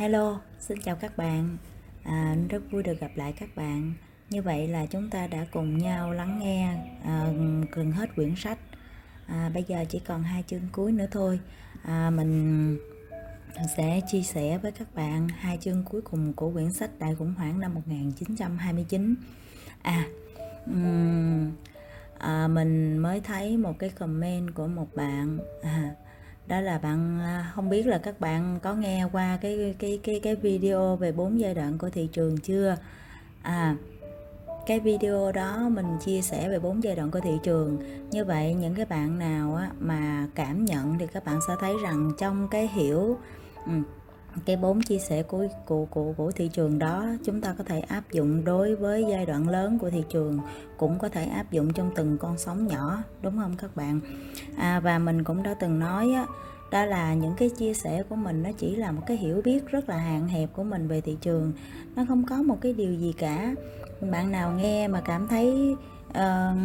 hello, xin chào các bạn. À, rất vui được gặp lại các bạn. Như vậy là chúng ta đã cùng nhau lắng nghe à, gần hết quyển sách. À, bây giờ chỉ còn hai chương cuối nữa thôi. À, mình sẽ chia sẻ với các bạn hai chương cuối cùng của quyển sách Đại khủng hoảng năm 1929. À, um, à mình mới thấy một cái comment của một bạn. À, đó là bạn à, không biết là các bạn có nghe qua cái cái cái cái video về bốn giai đoạn của thị trường chưa? À cái video đó mình chia sẻ về bốn giai đoạn của thị trường. Như vậy những cái bạn nào á, mà cảm nhận thì các bạn sẽ thấy rằng trong cái hiểu cái bốn chia sẻ của, của của của thị trường đó chúng ta có thể áp dụng đối với giai đoạn lớn của thị trường cũng có thể áp dụng trong từng con sóng nhỏ đúng không các bạn? À, và mình cũng đã từng nói á, đó là những cái chia sẻ của mình nó chỉ là một cái hiểu biết rất là hạn hẹp của mình về thị trường. Nó không có một cái điều gì cả. Bạn nào nghe mà cảm thấy uh,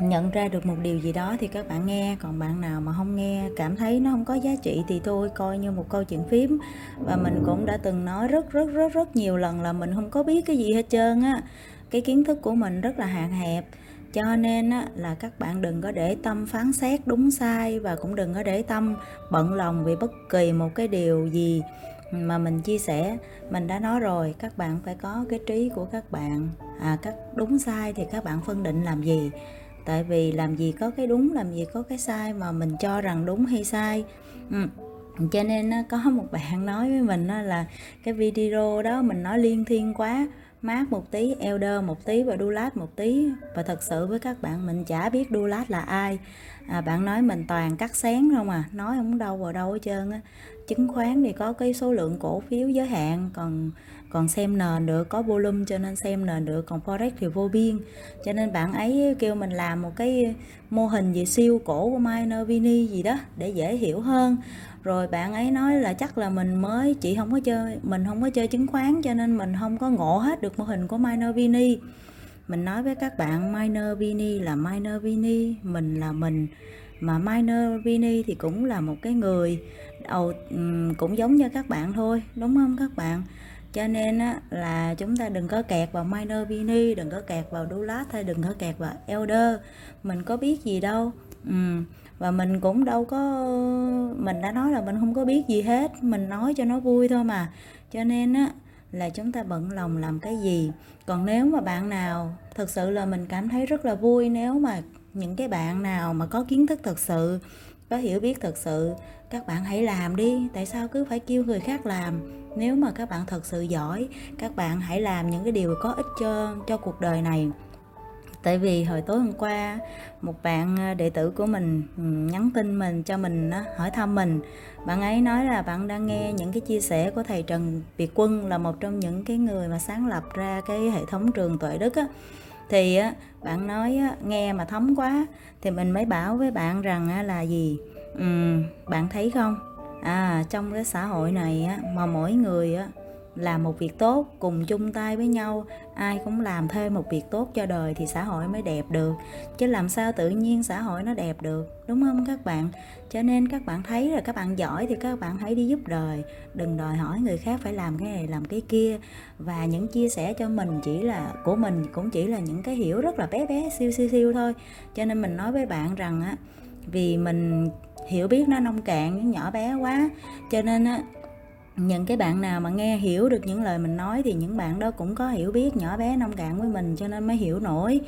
nhận ra được một điều gì đó thì các bạn nghe còn bạn nào mà không nghe cảm thấy nó không có giá trị thì thôi coi như một câu chuyện phím. Và mình cũng đã từng nói rất rất rất rất nhiều lần là mình không có biết cái gì hết trơn á. Cái kiến thức của mình rất là hạn hẹp. Cho nên á, là các bạn đừng có để tâm phán xét đúng sai và cũng đừng có để tâm bận lòng vì bất kỳ một cái điều gì mà mình chia sẻ. Mình đã nói rồi các bạn phải có cái trí của các bạn. À các đúng sai thì các bạn phân định làm gì tại vì làm gì có cái đúng làm gì có cái sai mà mình cho rằng đúng hay sai. Ừ. cho nên có một bạn nói với mình là cái video đó mình nói liên thiên quá mát một tí elder một tí và dulat một tí. Và thật sự với các bạn mình chả biết dulat là ai. À, bạn nói mình toàn cắt xén không à nói không đâu vào đâu hết trơn á chứng khoán thì có cái số lượng cổ phiếu giới hạn, còn còn xem nền được, có volume cho nên xem nền được, còn forex thì vô biên. Cho nên bạn ấy kêu mình làm một cái mô hình về siêu cổ của minor vini gì đó để dễ hiểu hơn. Rồi bạn ấy nói là chắc là mình mới, chị không có chơi, mình không có chơi chứng khoán cho nên mình không có ngộ hết được mô hình của minor vini. Mình nói với các bạn minor vini là minor vini, mình là mình mà minor vini thì cũng là một cái người đầu cũng giống như các bạn thôi đúng không các bạn? Cho nên á, là chúng ta đừng có kẹt vào minor vini đừng có kẹt vào dulat hay đừng có kẹt vào elder. Mình có biết gì đâu ừ và mình cũng đâu có mình đã nói là mình không có biết gì hết mình nói cho nó vui thôi mà. Cho nên á là chúng ta bận lòng làm cái gì. Còn nếu mà bạn nào thực sự là mình cảm thấy rất là vui nếu mà những cái bạn nào mà có kiến thức thật sự, có hiểu biết thật sự, các bạn hãy làm đi. Tại sao cứ phải kêu người khác làm? Nếu mà các bạn thật sự giỏi, các bạn hãy làm những cái điều có ích cho cho cuộc đời này. Tại vì hồi tối hôm qua, một bạn à, đệ tử của mình ừ, nhắn tin mình cho mình hỏi thăm mình. Bạn ấy nói là bạn đang nghe những cái chia sẻ của thầy Trần Việt Quân là một trong những cái người mà sáng lập ra cái hệ thống trường tuệ đức á thì á bạn nói á, nghe mà thấm quá thì mình mới bảo với bạn rằng á, là gì? Ừ, bạn thấy không? À trong cái xã hội này á, mà mỗi người á, làm một việc tốt, cùng chung tay với nhau, ai cũng làm thêm một việc tốt cho đời thì xã hội mới đẹp được. Chứ làm sao tự nhiên xã hội nó đẹp được, đúng không các bạn? Cho nên các bạn thấy là các bạn giỏi thì các bạn hãy đi giúp đời. Đừng đòi hỏi người khác phải làm cái này, làm cái kia. Và những chia sẻ cho mình chỉ là, của mình cũng chỉ là những cái hiểu rất là bé bé, siêu siêu siêu thôi. Cho nên mình nói với bạn rằng á, vì mình hiểu biết nó nông cạn nhỏ bé quá. Cho nên á những cái bạn nào mà nghe hiểu được những lời mình nói thì những bạn đó cũng có hiểu biết nhỏ bé nông cạn với mình cho nên mới hiểu nổi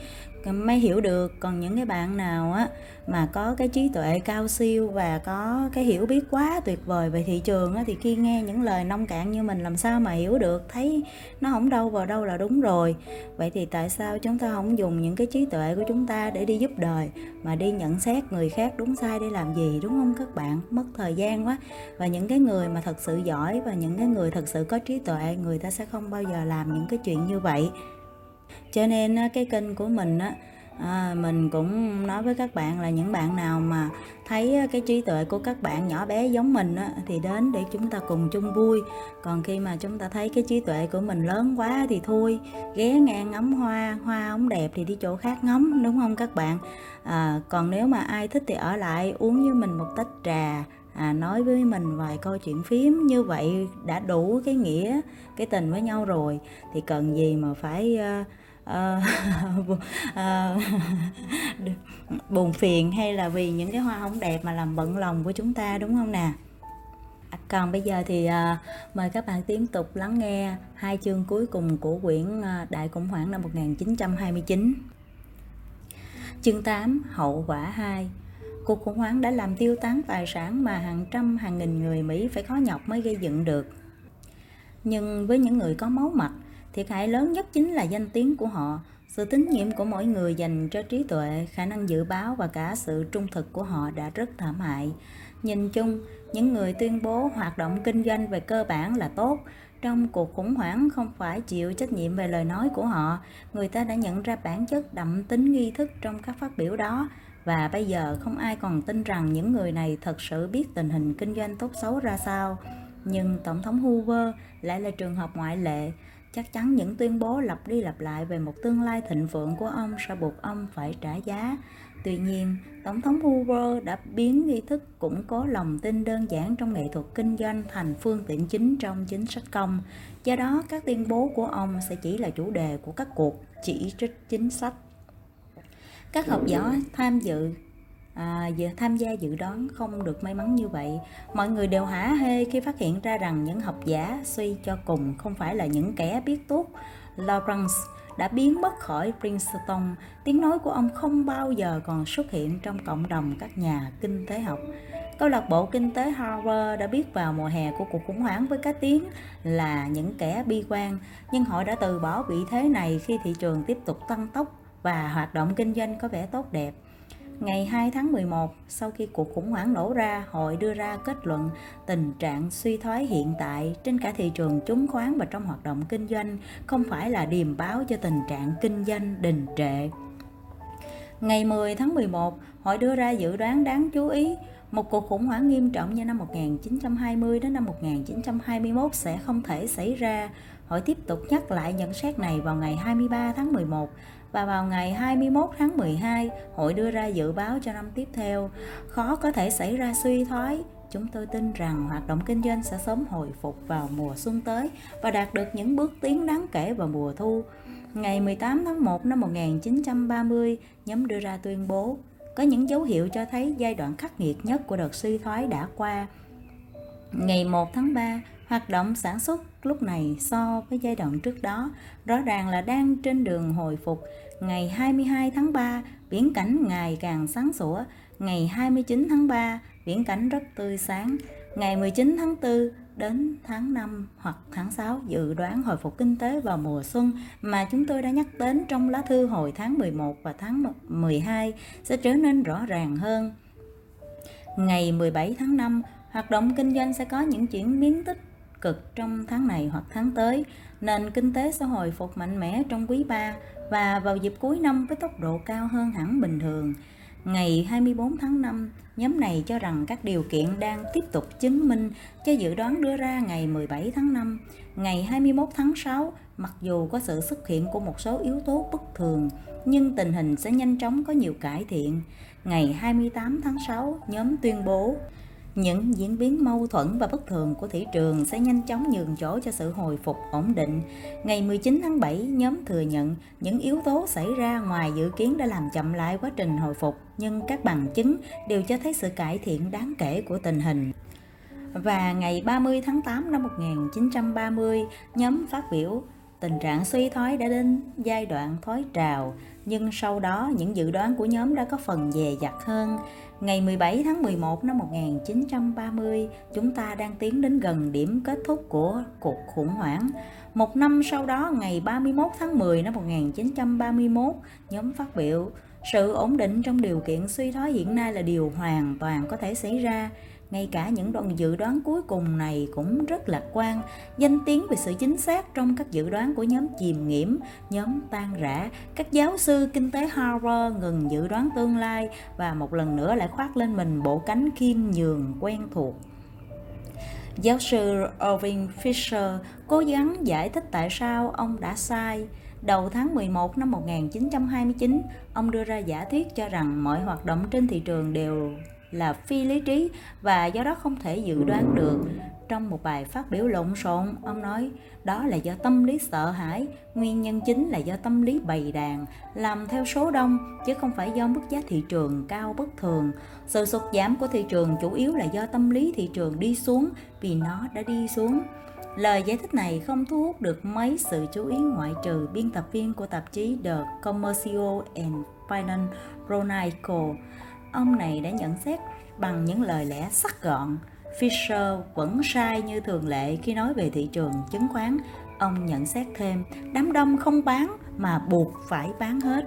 mới hiểu được còn những cái bạn nào á mà có cái trí tuệ cao siêu và có cái hiểu biết quá tuyệt vời về thị trường á thì khi nghe những lời nông cạn như mình làm sao mà hiểu được, thấy nó không đâu vào đâu là đúng rồi. Vậy thì tại sao chúng ta không dùng những cái trí tuệ của chúng ta để đi giúp đời mà đi nhận xét người khác đúng sai để làm gì, đúng không các bạn? Mất thời gian quá. Và những cái người mà thật sự giỏi và những cái người thật sự có trí tuệ, người ta sẽ không bao giờ làm những cái chuyện như vậy cho nên cái kênh của mình á à, mình cũng nói với các bạn là những bạn nào mà thấy cái trí tuệ của các bạn nhỏ bé giống mình á, thì đến để chúng ta cùng chung vui. Còn khi mà chúng ta thấy cái trí tuệ của mình lớn quá thì thôi ghé ngang ngắm hoa hoa ống đẹp thì đi chỗ khác ngắm đúng không các bạn? À, còn nếu mà ai thích thì ở lại uống với mình một tách trà à, nói với mình vài câu chuyện phím như vậy đã đủ cái nghĩa cái tình với nhau rồi. Thì cần gì mà phải uh, Ờ, ờ, buồn phiền hay là vì những cái hoa không đẹp mà làm bận lòng của chúng ta đúng không nè à, còn bây giờ thì ờ, mời các bạn tiếp tục lắng nghe hai chương cuối cùng của quyển Đại khủng hoảng năm 1929. Chương 8 Hậu quả 2 Cuộc khủng hoảng đã làm tiêu tán tài sản mà hàng trăm hàng nghìn người Mỹ phải khó nhọc mới gây dựng được. Nhưng với những người có máu mặt, thiệt hại lớn nhất chính là danh tiếng của họ, sự tín nhiệm của mỗi người dành cho trí tuệ, khả năng dự báo và cả sự trung thực của họ đã rất thảm hại. Nhìn chung, những người tuyên bố hoạt động kinh doanh về cơ bản là tốt, trong cuộc khủng hoảng không phải chịu trách nhiệm về lời nói của họ, người ta đã nhận ra bản chất đậm tính nghi thức trong các phát biểu đó và bây giờ không ai còn tin rằng những người này thật sự biết tình hình kinh doanh tốt xấu ra sao. Nhưng Tổng thống Hoover lại là trường hợp ngoại lệ. Chắc chắn những tuyên bố lặp đi lặp lại về một tương lai thịnh vượng của ông sẽ buộc ông phải trả giá. Tuy nhiên, Tổng thống Hoover đã biến nghi thức củng cố lòng tin đơn giản trong nghệ thuật kinh doanh thành phương tiện chính trong chính sách công. Do đó, các tuyên bố của ông sẽ chỉ là chủ đề của các cuộc chỉ trích chính sách. Các học giả tham dự à, giờ tham gia dự đoán không được may mắn như vậy. Mọi người đều hả hê khi phát hiện ra rằng những học giả suy cho cùng không phải là những kẻ biết tốt. Lawrence đã biến mất khỏi Princeton, tiếng nói của ông không bao giờ còn xuất hiện trong cộng đồng các nhà kinh tế học. Câu lạc bộ kinh tế Harvard đã biết vào mùa hè của cuộc khủng hoảng với cái tiếng là những kẻ bi quan, nhưng họ đã từ bỏ vị thế này khi thị trường tiếp tục tăng tốc và hoạt động kinh doanh có vẻ tốt đẹp. Ngày 2 tháng 11, sau khi cuộc khủng hoảng nổ ra, hội đưa ra kết luận tình trạng suy thoái hiện tại trên cả thị trường chứng khoán và trong hoạt động kinh doanh không phải là điềm báo cho tình trạng kinh doanh đình trệ. Ngày 10 tháng 11, hội đưa ra dự đoán đáng chú ý một cuộc khủng hoảng nghiêm trọng như năm 1920 đến năm 1921 sẽ không thể xảy ra. Hội tiếp tục nhắc lại nhận xét này vào ngày 23 tháng 11 và vào ngày 21 tháng 12, hội đưa ra dự báo cho năm tiếp theo. Khó có thể xảy ra suy thoái. Chúng tôi tin rằng hoạt động kinh doanh sẽ sớm hồi phục vào mùa xuân tới và đạt được những bước tiến đáng kể vào mùa thu. Ngày 18 tháng 1 năm 1930, nhóm đưa ra tuyên bố có những dấu hiệu cho thấy giai đoạn khắc nghiệt nhất của đợt suy thoái đã qua. Ngày 1 tháng 3, Hoạt động sản xuất lúc này so với giai đoạn trước đó rõ ràng là đang trên đường hồi phục. Ngày 22 tháng 3, biển cảnh ngày càng sáng sủa. Ngày 29 tháng 3, biển cảnh rất tươi sáng. Ngày 19 tháng 4 đến tháng 5 hoặc tháng 6 dự đoán hồi phục kinh tế vào mùa xuân mà chúng tôi đã nhắc đến trong lá thư hồi tháng 11 và tháng 12 sẽ trở nên rõ ràng hơn. Ngày 17 tháng 5, hoạt động kinh doanh sẽ có những chuyển biến tích cực trong tháng này hoặc tháng tới, nền kinh tế sẽ hồi phục mạnh mẽ trong quý 3 và vào dịp cuối năm với tốc độ cao hơn hẳn bình thường. Ngày 24 tháng 5, nhóm này cho rằng các điều kiện đang tiếp tục chứng minh cho dự đoán đưa ra ngày 17 tháng 5. Ngày 21 tháng 6, mặc dù có sự xuất hiện của một số yếu tố bất thường, nhưng tình hình sẽ nhanh chóng có nhiều cải thiện. Ngày 28 tháng 6, nhóm tuyên bố những diễn biến mâu thuẫn và bất thường của thị trường sẽ nhanh chóng nhường chỗ cho sự hồi phục ổn định. Ngày 19 tháng 7, nhóm thừa nhận những yếu tố xảy ra ngoài dự kiến đã làm chậm lại quá trình hồi phục, nhưng các bằng chứng đều cho thấy sự cải thiện đáng kể của tình hình. Và ngày 30 tháng 8 năm 1930, nhóm phát biểu tình trạng suy thoái đã đến giai đoạn thoái trào, nhưng sau đó những dự đoán của nhóm đã có phần dè dặt hơn. Ngày 17 tháng 11 năm 1930, chúng ta đang tiến đến gần điểm kết thúc của cuộc khủng hoảng. Một năm sau đó, ngày 31 tháng 10 năm 1931, nhóm phát biểu sự ổn định trong điều kiện suy thoái hiện nay là điều hoàn toàn có thể xảy ra ngay cả những đoạn dự đoán cuối cùng này cũng rất lạc quan, danh tiếng về sự chính xác trong các dự đoán của nhóm chìm nghiễm, nhóm tan rã, các giáo sư kinh tế Harvard ngừng dự đoán tương lai và một lần nữa lại khoác lên mình bộ cánh khiêm nhường quen thuộc. Giáo sư Irving Fisher cố gắng giải thích tại sao ông đã sai. Đầu tháng 11 năm 1929, ông đưa ra giả thuyết cho rằng mọi hoạt động trên thị trường đều là phi lý trí và do đó không thể dự đoán được. Trong một bài phát biểu lộn xộn, ông nói đó là do tâm lý sợ hãi, nguyên nhân chính là do tâm lý bày đàn, làm theo số đông chứ không phải do mức giá thị trường cao bất thường. Sự sụt giảm của thị trường chủ yếu là do tâm lý thị trường đi xuống vì nó đã đi xuống. Lời giải thích này không thu hút được mấy sự chú ý ngoại trừ biên tập viên của tạp chí The Commercial and Finance Chronicle. Ông này đã nhận xét bằng những lời lẽ sắc gọn. Fisher vẫn sai như thường lệ khi nói về thị trường chứng khoán. Ông nhận xét thêm, đám đông không bán mà buộc phải bán hết.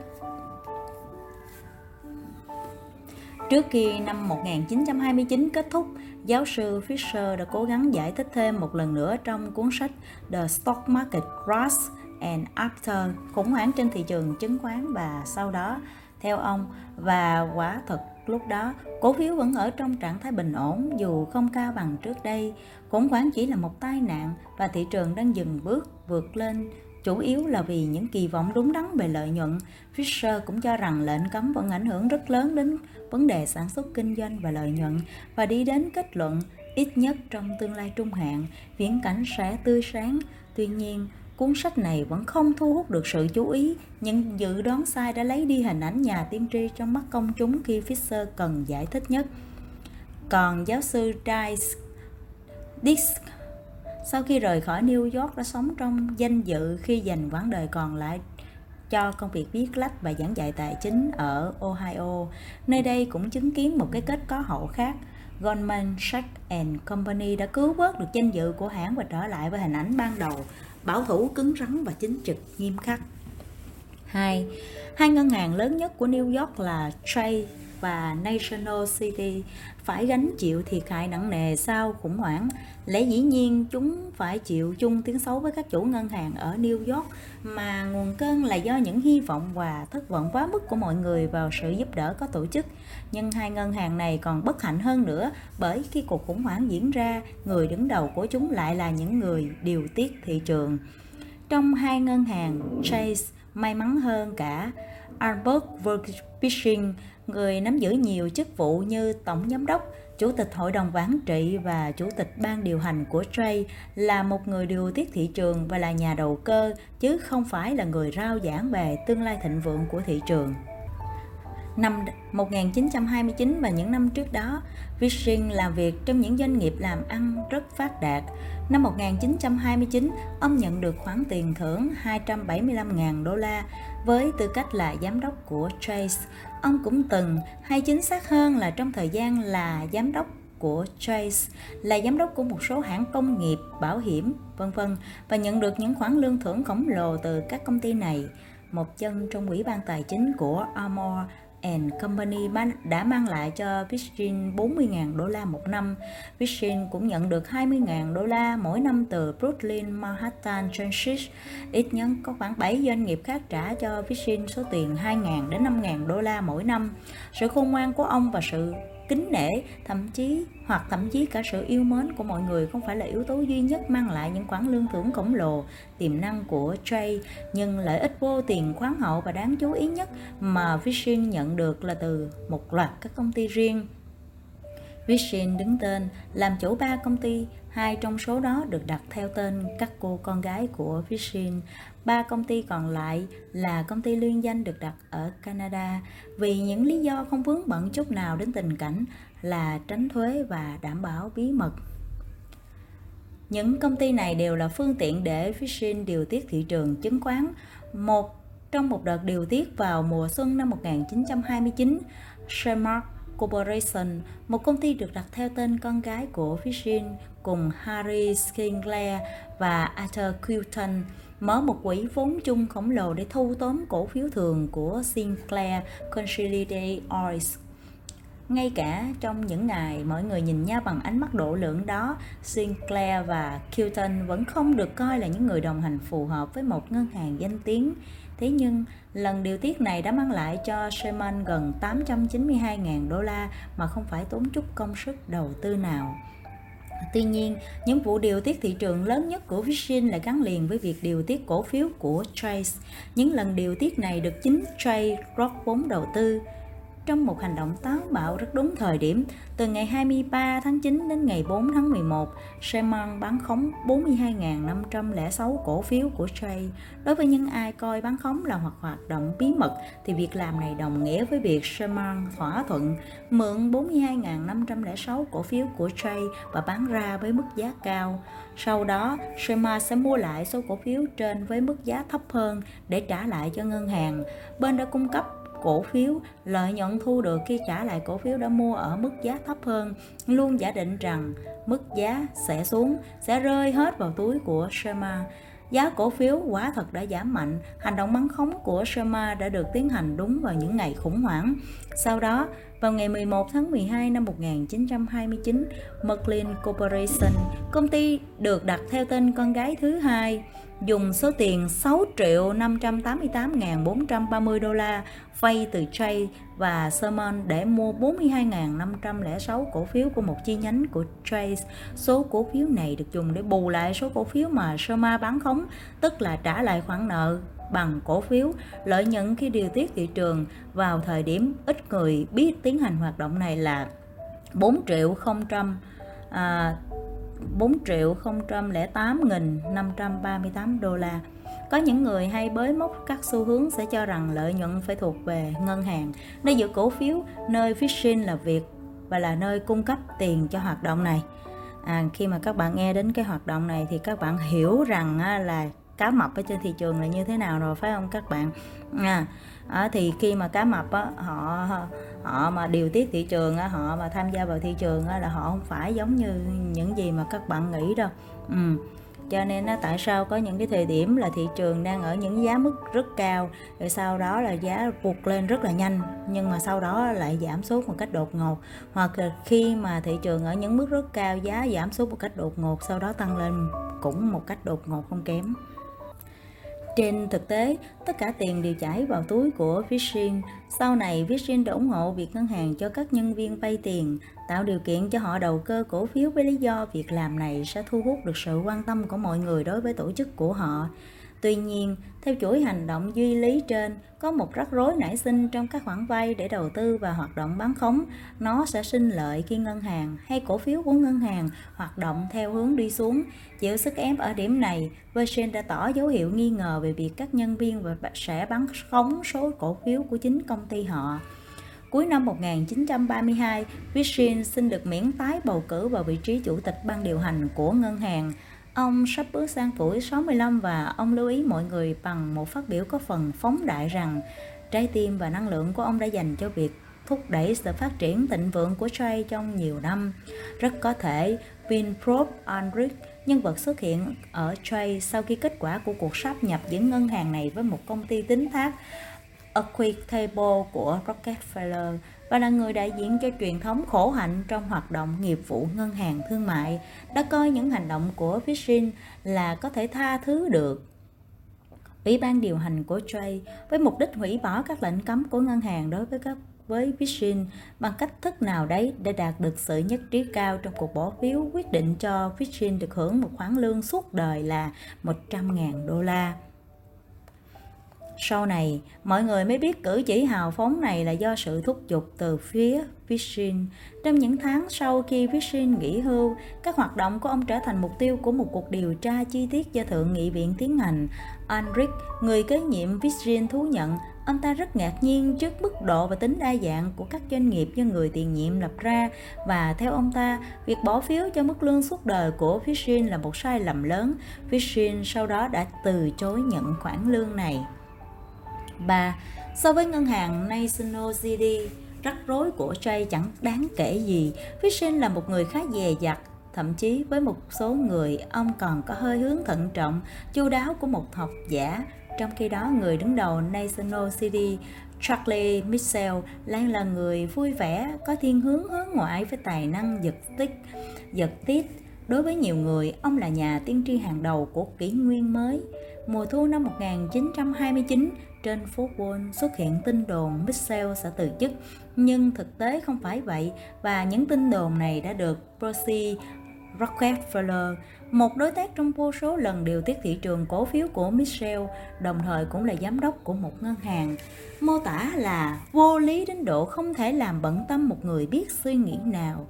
Trước khi năm 1929 kết thúc, giáo sư Fisher đã cố gắng giải thích thêm một lần nữa trong cuốn sách The Stock Market Crash and After khủng hoảng trên thị trường chứng khoán và sau đó theo ông và quả thật lúc đó cổ phiếu vẫn ở trong trạng thái bình ổn dù không cao bằng trước đây khủng hoảng chỉ là một tai nạn và thị trường đang dừng bước vượt lên chủ yếu là vì những kỳ vọng đúng đắn về lợi nhuận. Fisher cũng cho rằng lệnh cấm vẫn ảnh hưởng rất lớn đến vấn đề sản xuất kinh doanh và lợi nhuận và đi đến kết luận ít nhất trong tương lai trung hạn, viễn cảnh sẽ tươi sáng. Tuy nhiên, cuốn sách này vẫn không thu hút được sự chú ý. nhưng dự đoán sai đã lấy đi hình ảnh nhà tiên tri trong mắt công chúng khi Fisher cần giải thích nhất. Còn giáo sư Dice Disk sau khi rời khỏi New York đã sống trong danh dự khi dành quãng đời còn lại cho công việc viết lách và giảng dạy tài chính ở Ohio. Nơi đây cũng chứng kiến một cái kết có hậu khác. Goldman Sachs and Company đã cứu vớt được danh dự của hãng và trở lại với hình ảnh ban đầu, bảo thủ, cứng rắn và chính trực, nghiêm khắc. Hai, hai ngân hàng lớn nhất của New York là Chase và National City phải gánh chịu thiệt hại nặng nề sau khủng hoảng. Lẽ dĩ nhiên chúng phải chịu chung tiếng xấu với các chủ ngân hàng ở New York mà nguồn cơn là do những hy vọng và thất vọng quá mức của mọi người vào sự giúp đỡ có tổ chức. Nhưng hai ngân hàng này còn bất hạnh hơn nữa bởi khi cuộc khủng hoảng diễn ra, người đứng đầu của chúng lại là những người điều tiết thị trường. Trong hai ngân hàng, Chase may mắn hơn cả Albert Fishing người nắm giữ nhiều chức vụ như tổng giám đốc, chủ tịch hội đồng quản trị và chủ tịch ban điều hành của Trade là một người điều tiết thị trường và là nhà đầu cơ chứ không phải là người rao giảng về tương lai thịnh vượng của thị trường. Năm 1929 và những năm trước đó, Fishing làm việc trong những doanh nghiệp làm ăn rất phát đạt. Năm 1929, ông nhận được khoản tiền thưởng 275.000 đô la với tư cách là giám đốc của Chase. Ông cũng từng, hay chính xác hơn là trong thời gian là giám đốc của Chase, là giám đốc của một số hãng công nghiệp, bảo hiểm, vân vân và nhận được những khoản lương thưởng khổng lồ từ các công ty này. Một chân trong ủy ban tài chính của Armor and Company đã mang lại cho Virgin 40.000 đô la một năm. Virgin cũng nhận được 20.000 đô la mỗi năm từ Brooklyn, Manhattan, Transit. Ít nhất có khoảng 7 doanh nghiệp khác trả cho Virgin số tiền 2.000 đến 5.000 đô la mỗi năm. Sự khôn ngoan của ông và sự kính nể, thậm chí, hoặc thậm chí cả sự yêu mến của mọi người không phải là yếu tố duy nhất mang lại những khoản lương thưởng khổng lồ, tiềm năng của Trey nhưng lợi ích vô tiền, khoáng hậu và đáng chú ý nhất mà Vision nhận được là từ một loạt các công ty riêng. Vision đứng tên làm chủ ba công ty hai trong số đó được đặt theo tên các cô con gái của Vision Ba công ty còn lại là công ty liên danh được đặt ở Canada vì những lý do không vướng bận chút nào đến tình cảnh là tránh thuế và đảm bảo bí mật. Những công ty này đều là phương tiện để Vishin điều tiết thị trường chứng khoán. Một trong một đợt điều tiết vào mùa xuân năm 1929, Shermark Corporation, một công ty được đặt theo tên con gái của Fishin cùng Harry Sinclair và Arthur Quilton mở một quỹ vốn chung khổng lồ để thu tóm cổ phiếu thường của Sinclair Consolidated Oils. Ngay cả trong những ngày mọi người nhìn nhau bằng ánh mắt độ lượng đó, Sinclair và Quilton vẫn không được coi là những người đồng hành phù hợp với một ngân hàng danh tiếng. Thế nhưng, lần điều tiết này đã mang lại cho Sherman gần 892.000 đô la mà không phải tốn chút công sức đầu tư nào. Tuy nhiên, những vụ điều tiết thị trường lớn nhất của Vision lại gắn liền với việc điều tiết cổ phiếu của Trace. Những lần điều tiết này được chính Trace rót vốn đầu tư trong một hành động táo bạo rất đúng thời điểm. Từ ngày 23 tháng 9 đến ngày 4 tháng 11, Sherman bán khống 42.506 cổ phiếu của Jay. Đối với những ai coi bán khống là hoặc hoạt động bí mật thì việc làm này đồng nghĩa với việc Sherman thỏa thuận mượn 42.506 cổ phiếu của Jay và bán ra với mức giá cao. Sau đó, Sherman sẽ mua lại số cổ phiếu trên với mức giá thấp hơn để trả lại cho ngân hàng. Bên đã cung cấp cổ phiếu, lợi nhuận thu được khi trả lại cổ phiếu đã mua ở mức giá thấp hơn, luôn giả định rằng mức giá sẽ xuống, sẽ rơi hết vào túi của Sherma. Giá cổ phiếu quả thật đã giảm mạnh, hành động bắn khống của Sherma đã được tiến hành đúng vào những ngày khủng hoảng. Sau đó, vào ngày 11 tháng 12 năm 1929, Merlin Corporation, công ty được đặt theo tên con gái thứ hai, dùng số tiền 6 triệu 588.430 đô la vay từ Jay và Sermon để mua 42.506 cổ phiếu của một chi nhánh của Chase. Số cổ phiếu này được dùng để bù lại số cổ phiếu mà Soma bán khống, tức là trả lại khoản nợ bằng cổ phiếu, lợi nhuận khi điều tiết thị trường vào thời điểm ít người biết tiến hành hoạt động này là 4 triệu 000 à, 4 triệu 008 nghìn 538 đô la. Có những người hay bới móc các xu hướng sẽ cho rằng lợi nhuận phải thuộc về ngân hàng, nơi giữ cổ phiếu, nơi phishing là việc và là nơi cung cấp tiền cho hoạt động này. À, khi mà các bạn nghe đến cái hoạt động này thì các bạn hiểu rằng á, là cá mập ở trên thị trường là như thế nào rồi phải không các bạn à, à thì khi mà cá mập á, họ họ mà điều tiết thị trường họ mà tham gia vào thị trường là họ không phải giống như những gì mà các bạn nghĩ đâu. Ừ. cho nên tại sao có những cái thời điểm là thị trường đang ở những giá mức rất cao, rồi sau đó là giá vụt lên rất là nhanh, nhưng mà sau đó lại giảm xuống một cách đột ngột. Hoặc là khi mà thị trường ở những mức rất cao, giá giảm xuống một cách đột ngột, sau đó tăng lên cũng một cách đột ngột không kém trên thực tế, tất cả tiền đều chảy vào túi của Vision. Sau này, Vision đã ủng hộ việc ngân hàng cho các nhân viên vay tiền, tạo điều kiện cho họ đầu cơ cổ phiếu với lý do việc làm này sẽ thu hút được sự quan tâm của mọi người đối với tổ chức của họ. Tuy nhiên, theo chuỗi hành động duy lý trên, có một rắc rối nảy sinh trong các khoản vay để đầu tư và hoạt động bán khống. Nó sẽ sinh lợi khi ngân hàng hay cổ phiếu của ngân hàng hoạt động theo hướng đi xuống. Chịu sức ép ở điểm này, Virgin đã tỏ dấu hiệu nghi ngờ về việc các nhân viên và sẽ bán khống số cổ phiếu của chính công ty họ. Cuối năm 1932, Vishin xin được miễn tái bầu cử vào vị trí chủ tịch ban điều hành của ngân hàng. Ông sắp bước sang tuổi 65 và ông lưu ý mọi người bằng một phát biểu có phần phóng đại rằng trái tim và năng lượng của ông đã dành cho việc thúc đẩy sự phát triển thịnh vượng của Trey trong nhiều năm. Rất có thể Vinprop Andrich, nhân vật xuất hiện ở Trey sau khi kết quả của cuộc sáp nhập giữa ngân hàng này với một công ty tính thác Equitable của Rockefeller và là người đại diện cho truyền thống khổ hạnh trong hoạt động nghiệp vụ ngân hàng thương mại, đã coi những hành động của phishing là có thể tha thứ được. Ủy ban điều hành của Jay với mục đích hủy bỏ các lệnh cấm của ngân hàng đối với các với phishing bằng cách thức nào đấy để đạt được sự nhất trí cao trong cuộc bỏ phiếu quyết định cho phishing được hưởng một khoản lương suốt đời là 100.000 đô la. Sau này, mọi người mới biết cử chỉ hào phóng này là do sự thúc giục từ phía Vishin. Trong những tháng sau khi Vishin nghỉ hưu, các hoạt động của ông trở thành mục tiêu của một cuộc điều tra chi tiết do Thượng nghị viện tiến hành. Andrik, người kế nhiệm Vishin thú nhận, ông ta rất ngạc nhiên trước mức độ và tính đa dạng của các doanh nghiệp do người tiền nhiệm lập ra và theo ông ta, việc bỏ phiếu cho mức lương suốt đời của Vishin là một sai lầm lớn. Vishin sau đó đã từ chối nhận khoản lương này. 3. So với ngân hàng National CD, rắc rối của Jay chẳng đáng kể gì. Fishing là một người khá dè dặt, thậm chí với một số người ông còn có hơi hướng thận trọng, chu đáo của một học giả. Trong khi đó, người đứng đầu National CD Charlie Mitchell lại là người vui vẻ, có thiên hướng hướng ngoại với tài năng giật tích, giật tiết. Đối với nhiều người, ông là nhà tiên tri hàng đầu của kỷ nguyên mới. Mùa thu năm 1929, trên phố Wall xuất hiện tin đồn Mitchell sẽ từ chức, nhưng thực tế không phải vậy và những tin đồn này đã được Percy Rockefeller, một đối tác trong vô số lần điều tiết thị trường cổ phiếu của Michel, đồng thời cũng là giám đốc của một ngân hàng, mô tả là vô lý đến độ không thể làm bận tâm một người biết suy nghĩ nào.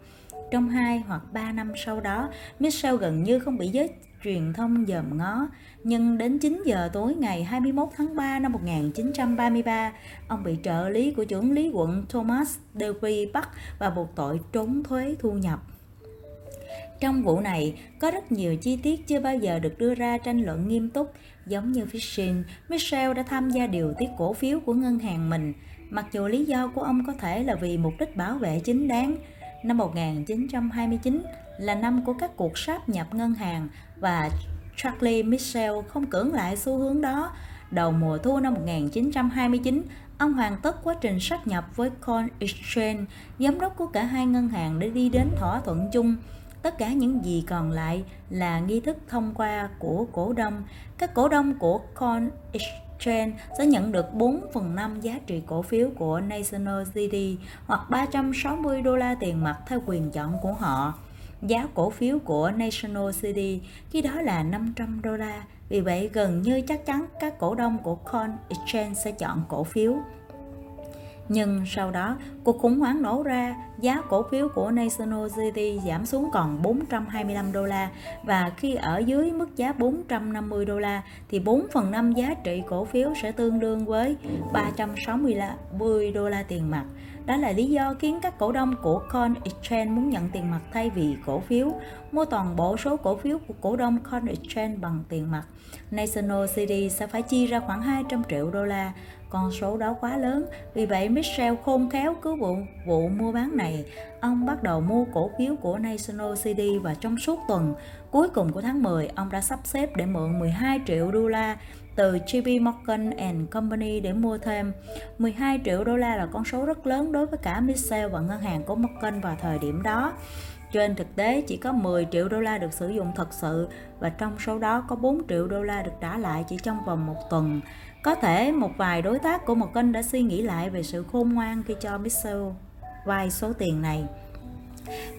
Trong hai hoặc ba năm sau đó, Michel gần như không bị giới truyền thông dòm ngó, nhưng đến 9 giờ tối ngày 21 tháng 3 năm 1933, ông bị trợ lý của trưởng lý quận Thomas Delphi bắt và buộc tội trốn thuế thu nhập. Trong vụ này, có rất nhiều chi tiết chưa bao giờ được đưa ra tranh luận nghiêm túc. Giống như Fishing, Michel đã tham gia điều tiết cổ phiếu của ngân hàng mình, mặc dù lý do của ông có thể là vì mục đích bảo vệ chính đáng. Năm 1929 là năm của các cuộc sáp nhập ngân hàng và Charlie Michel không cưỡng lại xu hướng đó. Đầu mùa thu năm 1929, ông hoàn tất quá trình sáp nhập với Coin Exchange, giám đốc của cả hai ngân hàng để đi đến thỏa thuận chung. Tất cả những gì còn lại là nghi thức thông qua của cổ đông. Các cổ đông của Coin Exchange sẽ nhận được 4 phần 5 giá trị cổ phiếu của National City hoặc 360 đô la tiền mặt theo quyền chọn của họ. Giá cổ phiếu của National City khi đó là 500 đô la. Vì vậy, gần như chắc chắn các cổ đông của Coin Exchange sẽ chọn cổ phiếu nhưng sau đó, cuộc khủng hoảng nổ ra, giá cổ phiếu của National City giảm xuống còn 425 đô la và khi ở dưới mức giá 450 đô la thì 4 phần 5 giá trị cổ phiếu sẽ tương đương với 360 đô la tiền mặt. Đó là lý do khiến các cổ đông của Con Exchange muốn nhận tiền mặt thay vì cổ phiếu, mua toàn bộ số cổ phiếu của cổ đông Con Exchange bằng tiền mặt. National City sẽ phải chi ra khoảng 200 triệu đô la con số đó quá lớn, vì vậy Michel khôn khéo cứu vụ vụ mua bán này. Ông bắt đầu mua cổ phiếu của National CD và trong suốt tuần cuối cùng của tháng 10, ông đã sắp xếp để mượn 12 triệu đô la từ JP Morgan and Company để mua thêm. 12 triệu đô la là con số rất lớn đối với cả Michel và ngân hàng của Morgan vào thời điểm đó. Trên thực tế chỉ có 10 triệu đô la được sử dụng thật sự và trong số đó có 4 triệu đô la được trả lại chỉ trong vòng một tuần. Có thể một vài đối tác của một kênh đã suy nghĩ lại về sự khôn ngoan khi cho Michel vay số tiền này.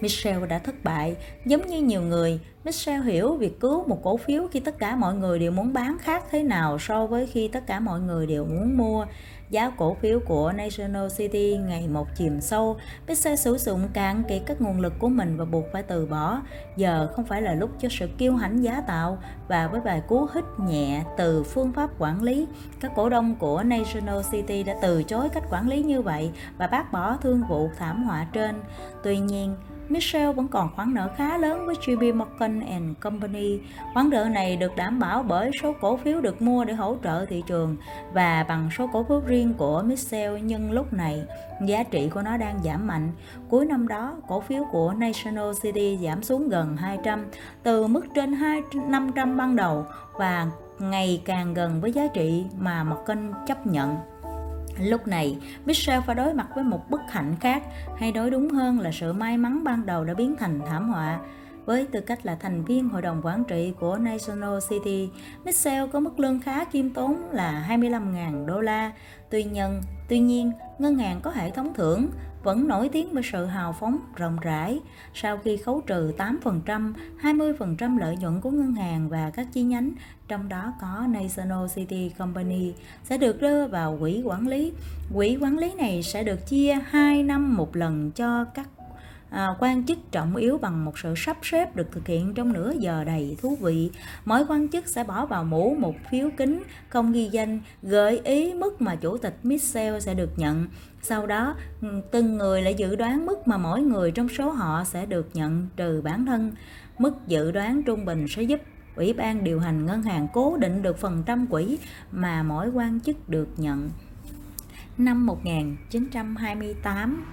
Michel đã thất bại. Giống như nhiều người, Michel hiểu việc cứu một cổ phiếu khi tất cả mọi người đều muốn bán khác thế nào so với khi tất cả mọi người đều muốn mua giá cổ phiếu của National City ngày một chìm sâu, Pixar sử dụng cạn kiệt các nguồn lực của mình và buộc phải từ bỏ. Giờ không phải là lúc cho sự kiêu hãnh giá tạo và với vài cú hít nhẹ từ phương pháp quản lý, các cổ đông của National City đã từ chối cách quản lý như vậy và bác bỏ thương vụ thảm họa trên. Tuy nhiên, Michelle vẫn còn khoản nợ khá lớn với JP Morgan and Company. Khoản nợ này được đảm bảo bởi số cổ phiếu được mua để hỗ trợ thị trường và bằng số cổ phiếu riêng của Michelle nhưng lúc này giá trị của nó đang giảm mạnh. Cuối năm đó, cổ phiếu của National City giảm xuống gần 200 từ mức trên 2 500 ban đầu và ngày càng gần với giá trị mà Morgan chấp nhận. Lúc này, Michelle phải đối mặt với một bất hạnh khác, hay đối đúng hơn là sự may mắn ban đầu đã biến thành thảm họa. Với tư cách là thành viên hội đồng quản trị của National City, Michelle có mức lương khá kiêm tốn là 25.000 đô la. Tuy nhiên, tuy nhiên, ngân hàng có hệ thống thưởng vẫn nổi tiếng bởi sự hào phóng rộng rãi. Sau khi khấu trừ 8%, 20% lợi nhuận của ngân hàng và các chi nhánh, trong đó có National City Company, sẽ được đưa vào quỹ quản lý. Quỹ quản lý này sẽ được chia 2 năm một lần cho các à, quan chức trọng yếu bằng một sự sắp xếp được thực hiện trong nửa giờ đầy thú vị. Mỗi quan chức sẽ bỏ vào mũ một phiếu kính không ghi danh gợi ý mức mà chủ tịch Michel sẽ được nhận. Sau đó, ừ, từng người lại dự đoán mức mà mỗi người trong số họ sẽ được nhận trừ bản thân. Mức dự đoán trung bình sẽ giúp Ủy ban điều hành ngân hàng cố định được phần trăm quỹ mà mỗi quan chức được nhận. Năm 1928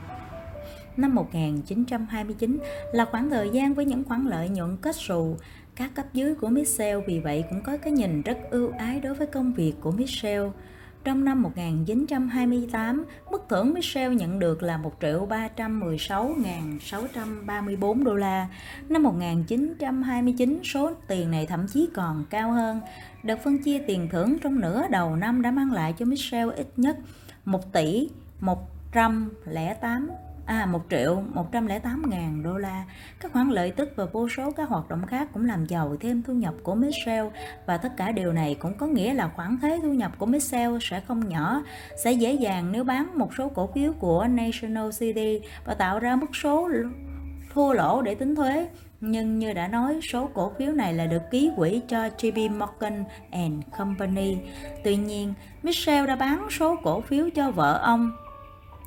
Năm 1929 là khoảng thời gian với những khoản lợi nhuận kết xù. Các cấp dưới của Michel vì vậy cũng có cái nhìn rất ưu ái đối với công việc của Michel. Trong năm 1928, mức thưởng Michel nhận được là 1 triệu 316.634 đô la. Năm 1929, số tiền này thậm chí còn cao hơn. Đợt phân chia tiền thưởng trong nửa đầu năm đã mang lại cho Michel ít nhất 1 tỷ 108 à 1 triệu 108 ngàn đô la. Các khoản lợi tức và vô số các hoạt động khác cũng làm giàu thêm thu nhập của Michelle và tất cả điều này cũng có nghĩa là khoản thuế thu nhập của Michelle sẽ không nhỏ, sẽ dễ dàng nếu bán một số cổ phiếu của National City và tạo ra mức số thua lỗ để tính thuế. Nhưng như đã nói, số cổ phiếu này là được ký quỹ cho JP Morgan and Company. Tuy nhiên, Michelle đã bán số cổ phiếu cho vợ ông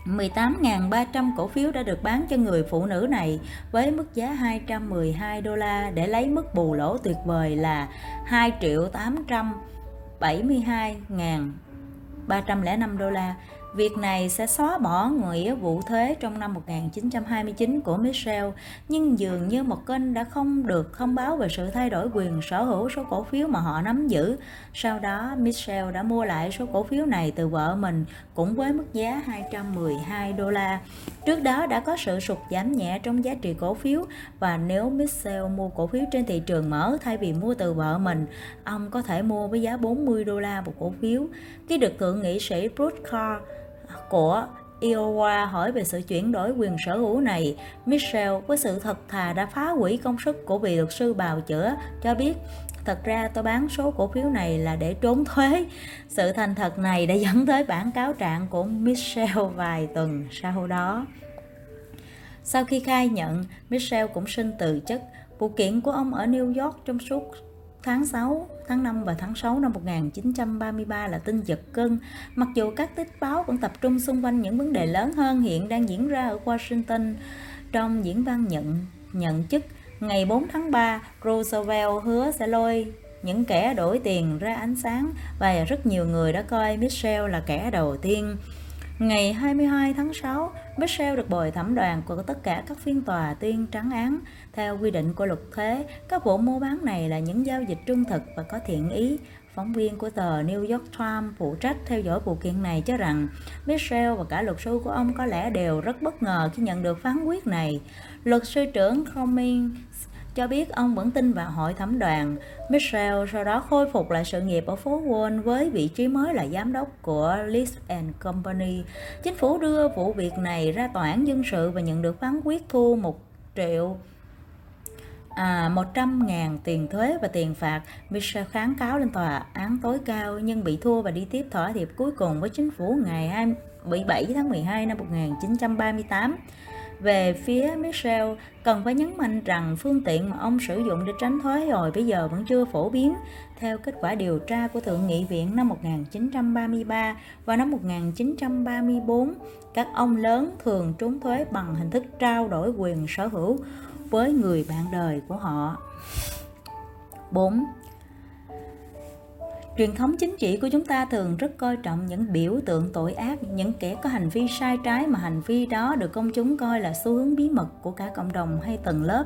18.300 cổ phiếu đã được bán cho người phụ nữ này với mức giá 212 đô la để lấy mức bù lỗ tuyệt vời là 2 triệu 872.305 đô la. Việc này sẽ xóa bỏ nghĩa vụ thuế trong năm 1929 của Michelle, nhưng dường như một kênh đã không được thông báo về sự thay đổi quyền sở hữu số cổ phiếu mà họ nắm giữ. Sau đó, Michelle đã mua lại số cổ phiếu này từ vợ mình cũng với mức giá 212 đô la. Trước đó đã có sự sụt giảm nhẹ trong giá trị cổ phiếu và nếu Michelle mua cổ phiếu trên thị trường mở thay vì mua từ vợ mình, ông có thể mua với giá 40 đô la một cổ phiếu. Khi được thượng nghị sĩ Bruce Carr của Iowa hỏi về sự chuyển đổi quyền sở hữu này, Michelle với sự thật thà đã phá hủy công sức của vị luật sư bào chữa, cho biết Thật ra tôi bán số cổ phiếu này là để trốn thuế. Sự thành thật này đã dẫn tới bản cáo trạng của Michelle vài tuần sau đó. Sau khi khai nhận, Michelle cũng xin từ chức. Vụ kiện của ông ở New York trong suốt tháng 6, tháng 5 và tháng 6 năm 1933 là tin giật cân, mặc dù các tích báo vẫn tập trung xung quanh những vấn đề lớn hơn hiện đang diễn ra ở Washington. Trong diễn văn nhận nhận chức ngày 4 tháng 3, Roosevelt hứa sẽ lôi những kẻ đổi tiền ra ánh sáng và rất nhiều người đã coi Michelle là kẻ đầu tiên. Ngày 22 tháng 6, Michelle được bồi thẩm đoàn của tất cả các phiên tòa tuyên trắng án. Theo quy định của luật thuế, các vụ mua bán này là những giao dịch trung thực và có thiện ý. Phóng viên của tờ New York Times phụ trách theo dõi vụ kiện này cho rằng Michelle và cả luật sư của ông có lẽ đều rất bất ngờ khi nhận được phán quyết này. Luật sư trưởng Cummings cho biết ông vẫn tin vào hội thẩm đoàn. Michelle sau đó khôi phục lại sự nghiệp ở phố Wall với vị trí mới là giám đốc của List and Company. Chính phủ đưa vụ việc này ra tòa án dân sự và nhận được phán quyết thu 1 triệu à, 100.000 tiền thuế và tiền phạt. Michel kháng cáo lên tòa án tối cao nhưng bị thua và đi tiếp thỏa hiệp cuối cùng với chính phủ ngày 27 tháng 12 năm 1938. Về phía Michel, cần phải nhấn mạnh rằng phương tiện mà ông sử dụng để tránh thuế hồi bây giờ vẫn chưa phổ biến. Theo kết quả điều tra của Thượng nghị viện năm 1933 và năm 1934, các ông lớn thường trốn thuế bằng hình thức trao đổi quyền sở hữu với người bạn đời của họ. 4. Truyền thống chính trị của chúng ta thường rất coi trọng những biểu tượng tội ác, những kẻ có hành vi sai trái mà hành vi đó được công chúng coi là xu hướng bí mật của cả cộng đồng hay tầng lớp.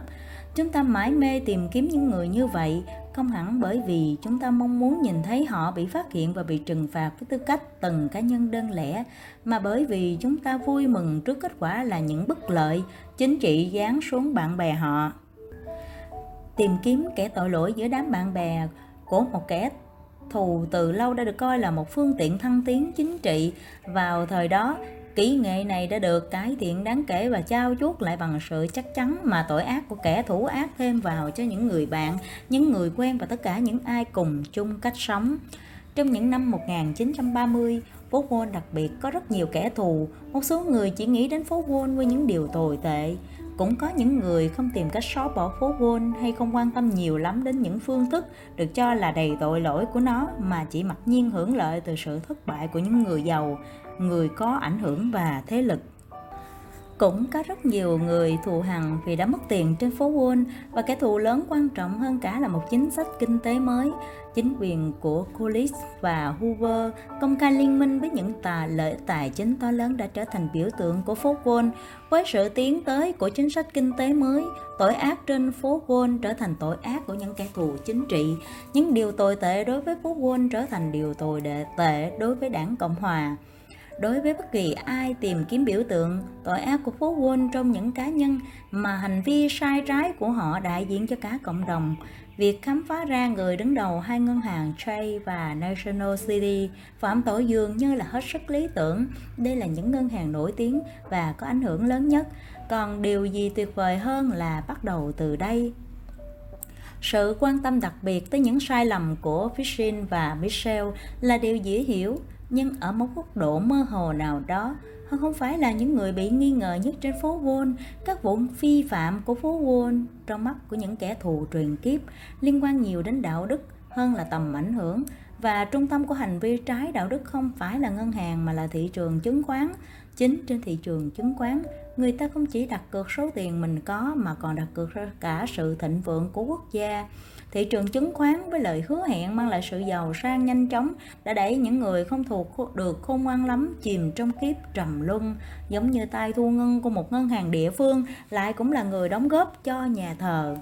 Chúng ta mãi mê tìm kiếm những người như vậy, không hẳn bởi vì chúng ta mong muốn nhìn thấy họ bị phát hiện và bị trừng phạt với tư cách từng cá nhân đơn lẻ, mà bởi vì chúng ta vui mừng trước kết quả là những bất lợi chính trị giáng xuống bạn bè họ. Tìm kiếm kẻ tội lỗi giữa đám bạn bè của một kẻ thù từ lâu đã được coi là một phương tiện thăng tiến chính trị. Vào thời đó, kỹ nghệ này đã được cải thiện đáng kể và trao chuốt lại bằng sự chắc chắn mà tội ác của kẻ thủ ác thêm vào cho những người bạn, những người quen và tất cả những ai cùng chung cách sống. Trong những năm 1930, phố Wall đặc biệt có rất nhiều kẻ thù. Một số người chỉ nghĩ đến phố Wall với những điều tồi tệ. Cũng có những người không tìm cách xóa bỏ phố Wall hay không quan tâm nhiều lắm đến những phương thức được cho là đầy tội lỗi của nó mà chỉ mặc nhiên hưởng lợi từ sự thất bại của những người giàu, người có ảnh hưởng và thế lực. Cũng có rất nhiều người thù hằn vì đã mất tiền trên phố Wall và kẻ thù lớn quan trọng hơn cả là một chính sách kinh tế mới. Chính quyền của Coolidge và Hoover công khai liên minh với những tà lợi tài chính to lớn đã trở thành biểu tượng của phố Wall. Với sự tiến tới của chính sách kinh tế mới, tội ác trên phố Wall trở thành tội ác của những kẻ thù chính trị. Những điều tồi tệ đối với phố Wall trở thành điều tồi tệ đối với đảng Cộng Hòa. đối với bất kỳ ai tìm kiếm biểu tượng tội ác của phố Wall trong những cá nhân mà hành vi sai trái của họ đại diện cho cả cộng đồng việc khám phá ra người đứng đầu hai ngân hàng Chase và National City phạm tội dường như là hết sức lý tưởng. Đây là những ngân hàng nổi tiếng và có ảnh hưởng lớn nhất. Còn điều gì tuyệt vời hơn là bắt đầu từ đây sự quan tâm đặc biệt tới những sai lầm của Fishin và Michel là điều dễ hiểu, nhưng ở một mức độ mơ hồ nào đó, họ không phải là những người bị nghi ngờ nhất trên phố Wall. Các vụ phi phạm của phố Wall trong mắt của những kẻ thù truyền kiếp liên quan nhiều đến đạo đức hơn là tầm ảnh hưởng và trung tâm của hành vi trái đạo đức không phải là ngân hàng mà là thị trường chứng khoán. Chính trên thị trường chứng khoán, người ta không chỉ đặt cược số tiền mình có mà còn đặt cược cả sự thịnh vượng của quốc gia. Thị trường chứng khoán với lời hứa hẹn mang lại sự giàu sang nhanh chóng đã đẩy những người không thuộc được khôn ngoan lắm chìm trong kiếp trầm luân, giống như tay thu ngân của một ngân hàng địa phương lại cũng là người đóng góp cho nhà thờ.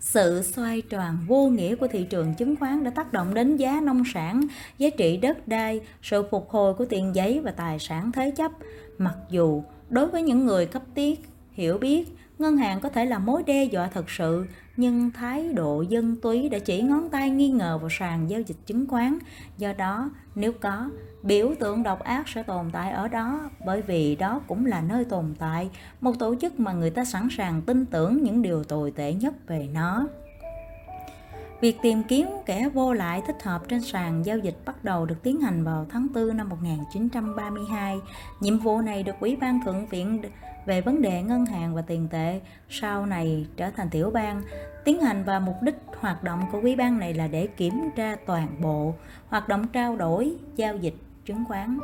Sự xoay tròn vô nghĩa của thị trường chứng khoán đã tác động đến giá nông sản, giá trị đất đai, sự phục hồi của tiền giấy và tài sản thế chấp. Mặc dù đối với những người cấp tiết, hiểu biết, ngân hàng có thể là mối đe dọa thật sự, nhưng thái độ dân túy đã chỉ ngón tay nghi ngờ vào sàn giao dịch chứng khoán. Do đó, nếu có, biểu tượng độc ác sẽ tồn tại ở đó bởi vì đó cũng là nơi tồn tại một tổ chức mà người ta sẵn sàng tin tưởng những điều tồi tệ nhất về nó Việc tìm kiếm kẻ vô lại thích hợp trên sàn giao dịch bắt đầu được tiến hành vào tháng 4 năm 1932. Nhiệm vụ này được Ủy ban Thượng viện về vấn đề ngân hàng và tiền tệ sau này trở thành tiểu bang tiến hành và mục đích hoạt động của quý ban này là để kiểm tra toàn bộ hoạt động trao đổi giao dịch chứng khoán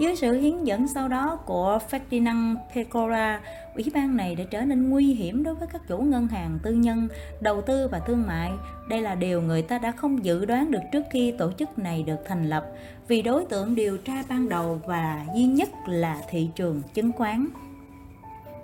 dưới sự hướng dẫn sau đó của Ferdinand Pecora, ủy ban này đã trở nên nguy hiểm đối với các chủ ngân hàng tư nhân, đầu tư và thương mại. Đây là điều người ta đã không dự đoán được trước khi tổ chức này được thành lập, vì đối tượng điều tra ban đầu và duy nhất là thị trường chứng khoán.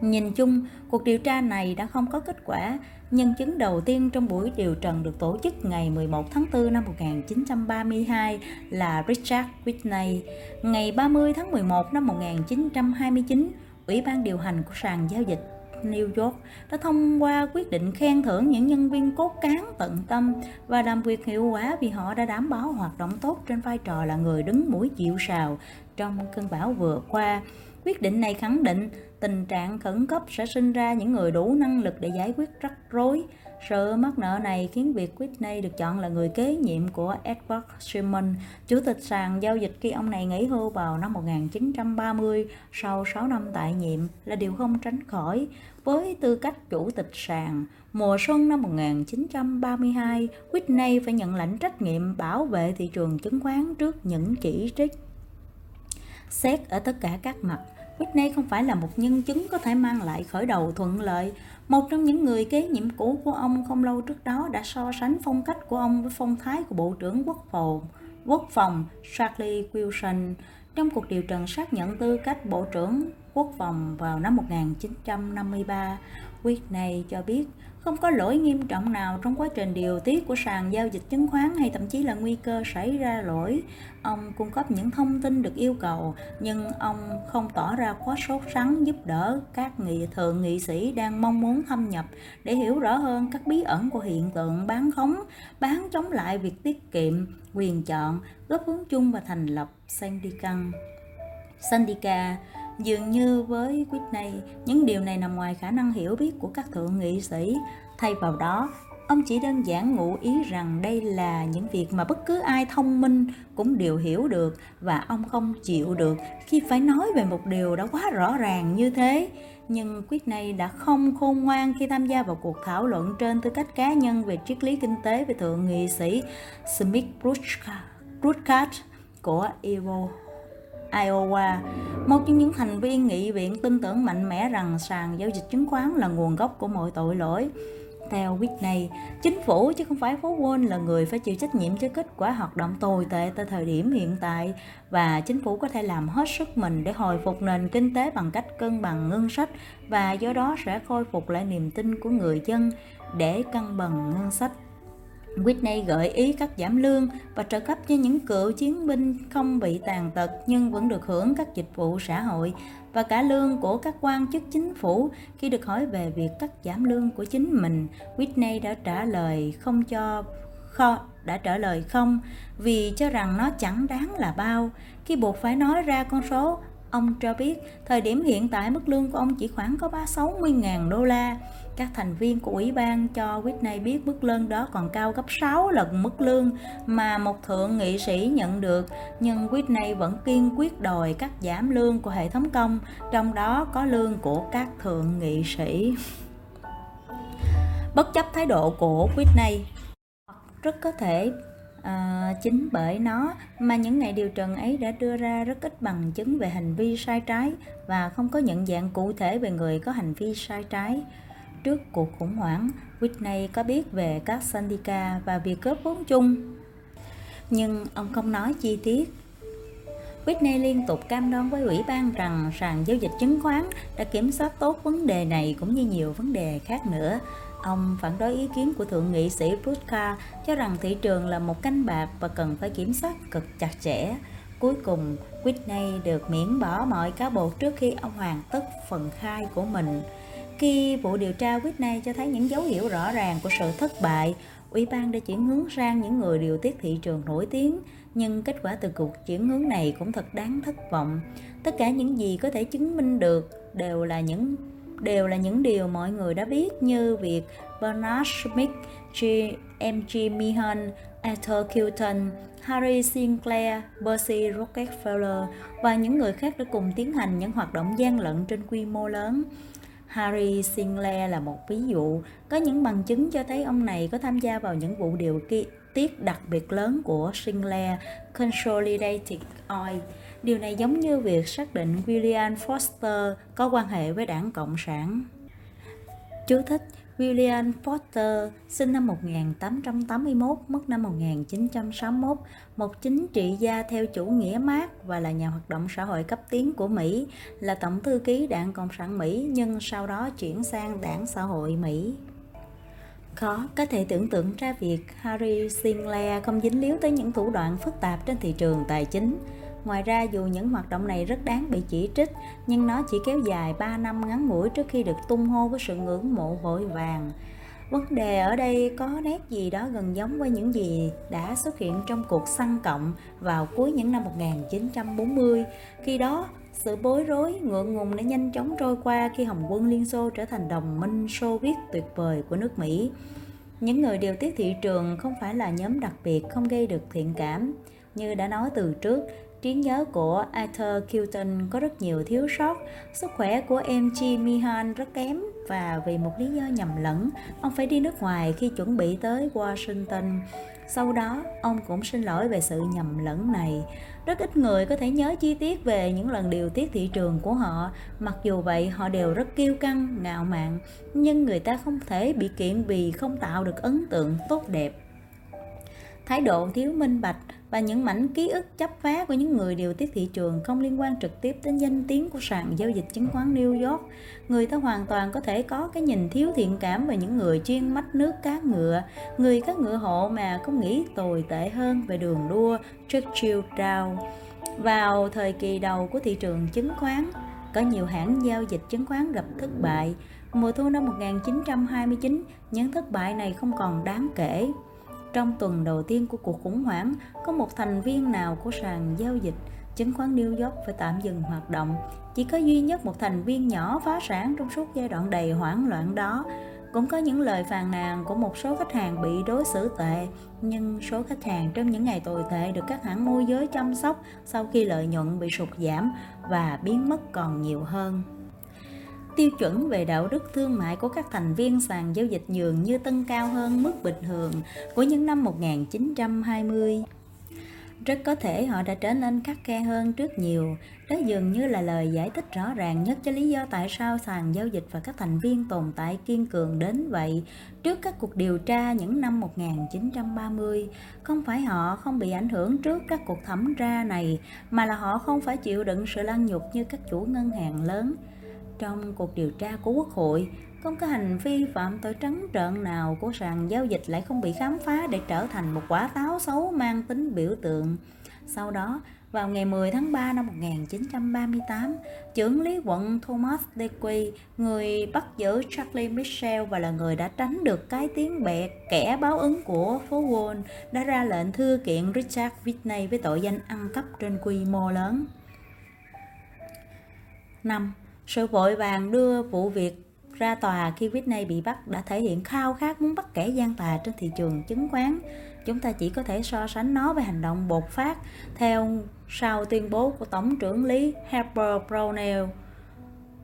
Nhìn chung, cuộc điều tra này đã không có kết quả. Nhân chứng đầu tiên trong buổi điều trần được tổ chức ngày 11 tháng 4 năm 1932 là Richard Whitney. Ngày 30 tháng 11 năm 1929, Ủy ban điều hành của sàn giao dịch New York đã thông qua quyết định khen thưởng những nhân viên cốt cán tận tâm và làm việc hiệu quả vì họ đã đảm bảo hoạt động tốt trên vai trò là người đứng mũi chịu sào trong cơn bão vừa qua. Quyết định này khẳng định tình trạng khẩn cấp sẽ sinh ra những người đủ năng lực để giải quyết rắc rối. Sự mắc nợ này khiến việc Whitney được chọn là người kế nhiệm của Edward Simon, chủ tịch sàn giao dịch khi ông này nghỉ hưu vào năm 1930 sau 6 năm tại nhiệm là điều không tránh khỏi. Với tư cách chủ tịch sàn, mùa xuân năm 1932, Whitney phải nhận lãnh trách nhiệm bảo vệ thị trường chứng khoán trước những chỉ trích. Xét ở tất cả các mặt, Whitney không phải là một nhân chứng có thể mang lại khởi đầu thuận lợi. Một trong những người kế nhiệm cũ của ông không lâu trước đó đã so sánh phong cách của ông với phong thái của Bộ trưởng Quốc phòng, Quốc phòng Charlie Wilson trong cuộc điều trần xác nhận tư cách Bộ trưởng Quốc phòng vào năm 1953. Whitney cho biết không có lỗi nghiêm trọng nào trong quá trình điều tiết của sàn giao dịch chứng khoán hay thậm chí là nguy cơ xảy ra lỗi. Ông cung cấp những thông tin được yêu cầu, nhưng ông không tỏ ra quá sốt sắng giúp đỡ các nghị thượng nghị sĩ đang mong muốn thâm nhập để hiểu rõ hơn các bí ẩn của hiện tượng bán khống, bán chống lại việc tiết kiệm, quyền chọn, góp hướng chung và thành lập Sandican. Sandika Dường như với Whitney, những điều này nằm ngoài khả năng hiểu biết của các thượng nghị sĩ. Thay vào đó, ông chỉ đơn giản ngụ ý rằng đây là những việc mà bất cứ ai thông minh cũng đều hiểu được và ông không chịu được khi phải nói về một điều đã quá rõ ràng như thế. Nhưng quyết này đã không khôn ngoan khi tham gia vào cuộc thảo luận trên tư cách cá nhân về triết lý kinh tế với thượng nghị sĩ Smith Brookcott của Evo Iowa, một trong những thành viên nghị viện tin tưởng mạnh mẽ rằng sàn giao dịch chứng khoán là nguồn gốc của mọi tội lỗi. Theo Whitney, chính phủ chứ không phải phố Wall là người phải chịu trách nhiệm cho kết quả hoạt động tồi tệ tại thời điểm hiện tại và chính phủ có thể làm hết sức mình để hồi phục nền kinh tế bằng cách cân bằng ngân sách và do đó sẽ khôi phục lại niềm tin của người dân để cân bằng ngân sách Whitney gợi ý cắt giảm lương và trợ cấp cho những cựu chiến binh không bị tàn tật nhưng vẫn được hưởng các dịch vụ xã hội và cả lương của các quan chức chính phủ. Khi được hỏi về việc cắt giảm lương của chính mình, Whitney đã trả lời không cho kho đã trả lời không vì cho rằng nó chẳng đáng là bao. Khi buộc phải nói ra con số, ông cho biết thời điểm hiện tại mức lương của ông chỉ khoảng có 360.000 đô la. Các thành viên của ủy ban cho Whitney biết mức lương đó còn cao gấp 6 lần mức lương mà một thượng nghị sĩ nhận được, nhưng Whitney vẫn kiên quyết đòi cắt giảm lương của hệ thống công, trong đó có lương của các thượng nghị sĩ. Bất chấp thái độ của Whitney, rất có thể À, chính bởi nó mà những ngày điều trần ấy đã đưa ra rất ít bằng chứng về hành vi sai trái và không có nhận dạng cụ thể về người có hành vi sai trái. Trước cuộc khủng hoảng, Whitney có biết về các Sandika và việc góp vốn chung. Nhưng ông không nói chi tiết. Whitney liên tục cam đoan với ủy ban rằng sàn giao dịch chứng khoán đã kiểm soát tốt vấn đề này cũng như nhiều vấn đề khác nữa. Ông phản đối ý kiến của thượng nghị sĩ Brutka cho rằng thị trường là một canh bạc và cần phải kiểm soát cực chặt chẽ. Cuối cùng, Whitney được miễn bỏ mọi cáo buộc trước khi ông hoàn tất phần khai của mình. Khi vụ điều tra Whitney cho thấy những dấu hiệu rõ ràng của sự thất bại, Ủy ban đã chuyển hướng sang những người điều tiết thị trường nổi tiếng, nhưng kết quả từ cuộc chuyển hướng này cũng thật đáng thất vọng. Tất cả những gì có thể chứng minh được đều là những đều là những điều mọi người đã biết như việc Bernard Schmidt, G. M.G. Meehan, Arthur Kilton, Harry Sinclair, Percy Rockefeller và những người khác đã cùng tiến hành những hoạt động gian lận trên quy mô lớn. Harry Sinclair là một ví dụ, có những bằng chứng cho thấy ông này có tham gia vào những vụ điều tiết đặc biệt lớn của Sinclair Consolidated Oil Điều này giống như việc xác định William Foster có quan hệ với đảng Cộng sản. Chú thích William Foster sinh năm 1881, mất năm 1961, một chính trị gia theo chủ nghĩa Mác và là nhà hoạt động xã hội cấp tiến của Mỹ, là tổng thư ký đảng Cộng sản Mỹ nhưng sau đó chuyển sang đảng xã hội Mỹ. Khó có thể tưởng tượng ra việc Harry Sinclair không dính líu tới những thủ đoạn phức tạp trên thị trường tài chính. Ngoài ra dù những hoạt động này rất đáng bị chỉ trích, nhưng nó chỉ kéo dài 3 năm ngắn ngủi trước khi được tung hô với sự ngưỡng mộ vội vàng. Vấn đề ở đây có nét gì đó gần giống với những gì đã xuất hiện trong cuộc săn cộng vào cuối những năm 1940. Khi đó, sự bối rối, ngượng ngùng đã nhanh chóng trôi qua khi Hồng quân Liên Xô trở thành đồng minh Xô Viết tuyệt vời của nước Mỹ. Những người điều tiết thị trường không phải là nhóm đặc biệt không gây được thiện cảm. Như đã nói từ trước, trí nhớ của Arthur Kilton có rất nhiều thiếu sót, sức khỏe của em Chi Mihan rất kém và vì một lý do nhầm lẫn, ông phải đi nước ngoài khi chuẩn bị tới Washington. Sau đó, ông cũng xin lỗi về sự nhầm lẫn này. Rất ít người có thể nhớ chi tiết về những lần điều tiết thị trường của họ, mặc dù vậy họ đều rất kiêu căng, ngạo mạn, nhưng người ta không thể bị kiện vì không tạo được ấn tượng tốt đẹp. Thái độ thiếu minh bạch và những mảnh ký ức chấp phá của những người điều tiết thị trường không liên quan trực tiếp đến danh tiếng của sàn giao dịch chứng khoán New York. Người ta hoàn toàn có thể có cái nhìn thiếu thiện cảm về những người chuyên mách nước cá ngựa, người cá ngựa hộ mà không nghĩ tồi tệ hơn về đường đua Churchill Down. Vào thời kỳ đầu của thị trường chứng khoán, có nhiều hãng giao dịch chứng khoán gặp thất bại. Mùa thu năm 1929, những thất bại này không còn đáng kể. Trong tuần đầu tiên của cuộc khủng hoảng, có một thành viên nào của sàn giao dịch chứng khoán New York phải tạm dừng hoạt động. Chỉ có duy nhất một thành viên nhỏ phá sản trong suốt giai đoạn đầy hoảng loạn đó. Cũng có những lời phàn nàn của một số khách hàng bị đối xử tệ, nhưng số khách hàng trong những ngày tồi tệ được các hãng môi giới chăm sóc sau khi lợi nhuận bị sụt giảm và biến mất còn nhiều hơn tiêu chuẩn về đạo đức thương mại của các thành viên sàn giao dịch nhường như tăng cao hơn mức bình thường của những năm 1920. Rất có thể họ đã trở nên khắc khe hơn trước nhiều. Đó dường như là lời giải thích rõ ràng nhất cho lý do tại sao sàn giao dịch và các thành viên tồn tại kiên cường đến vậy trước các cuộc điều tra những năm 1930. Không phải họ không bị ảnh hưởng trước các cuộc thẩm tra này, mà là họ không phải chịu đựng sự lăng nhục như các chủ ngân hàng lớn trong cuộc điều tra của Quốc hội, không có hành vi phạm tội trắng trợn nào của sàn giao dịch lại không bị khám phá để trở thành một quả táo xấu mang tính biểu tượng. Sau đó, vào ngày 10 tháng 3 năm 1938, trưởng lý quận Thomas Dequy người bắt giữ Charlie Mitchell và là người đã tránh được cái tiếng bẹ kẻ báo ứng của phố Wall, đã ra lệnh thư kiện Richard Whitney với tội danh ăn cắp trên quy mô lớn. 5. Sự vội vàng đưa vụ việc ra tòa khi Whitney bị bắt đã thể hiện khao khát muốn bắt kẻ gian tà trên thị trường chứng khoán. Chúng ta chỉ có thể so sánh nó với hành động bột phát theo sau tuyên bố của Tổng trưởng lý Harper Brownell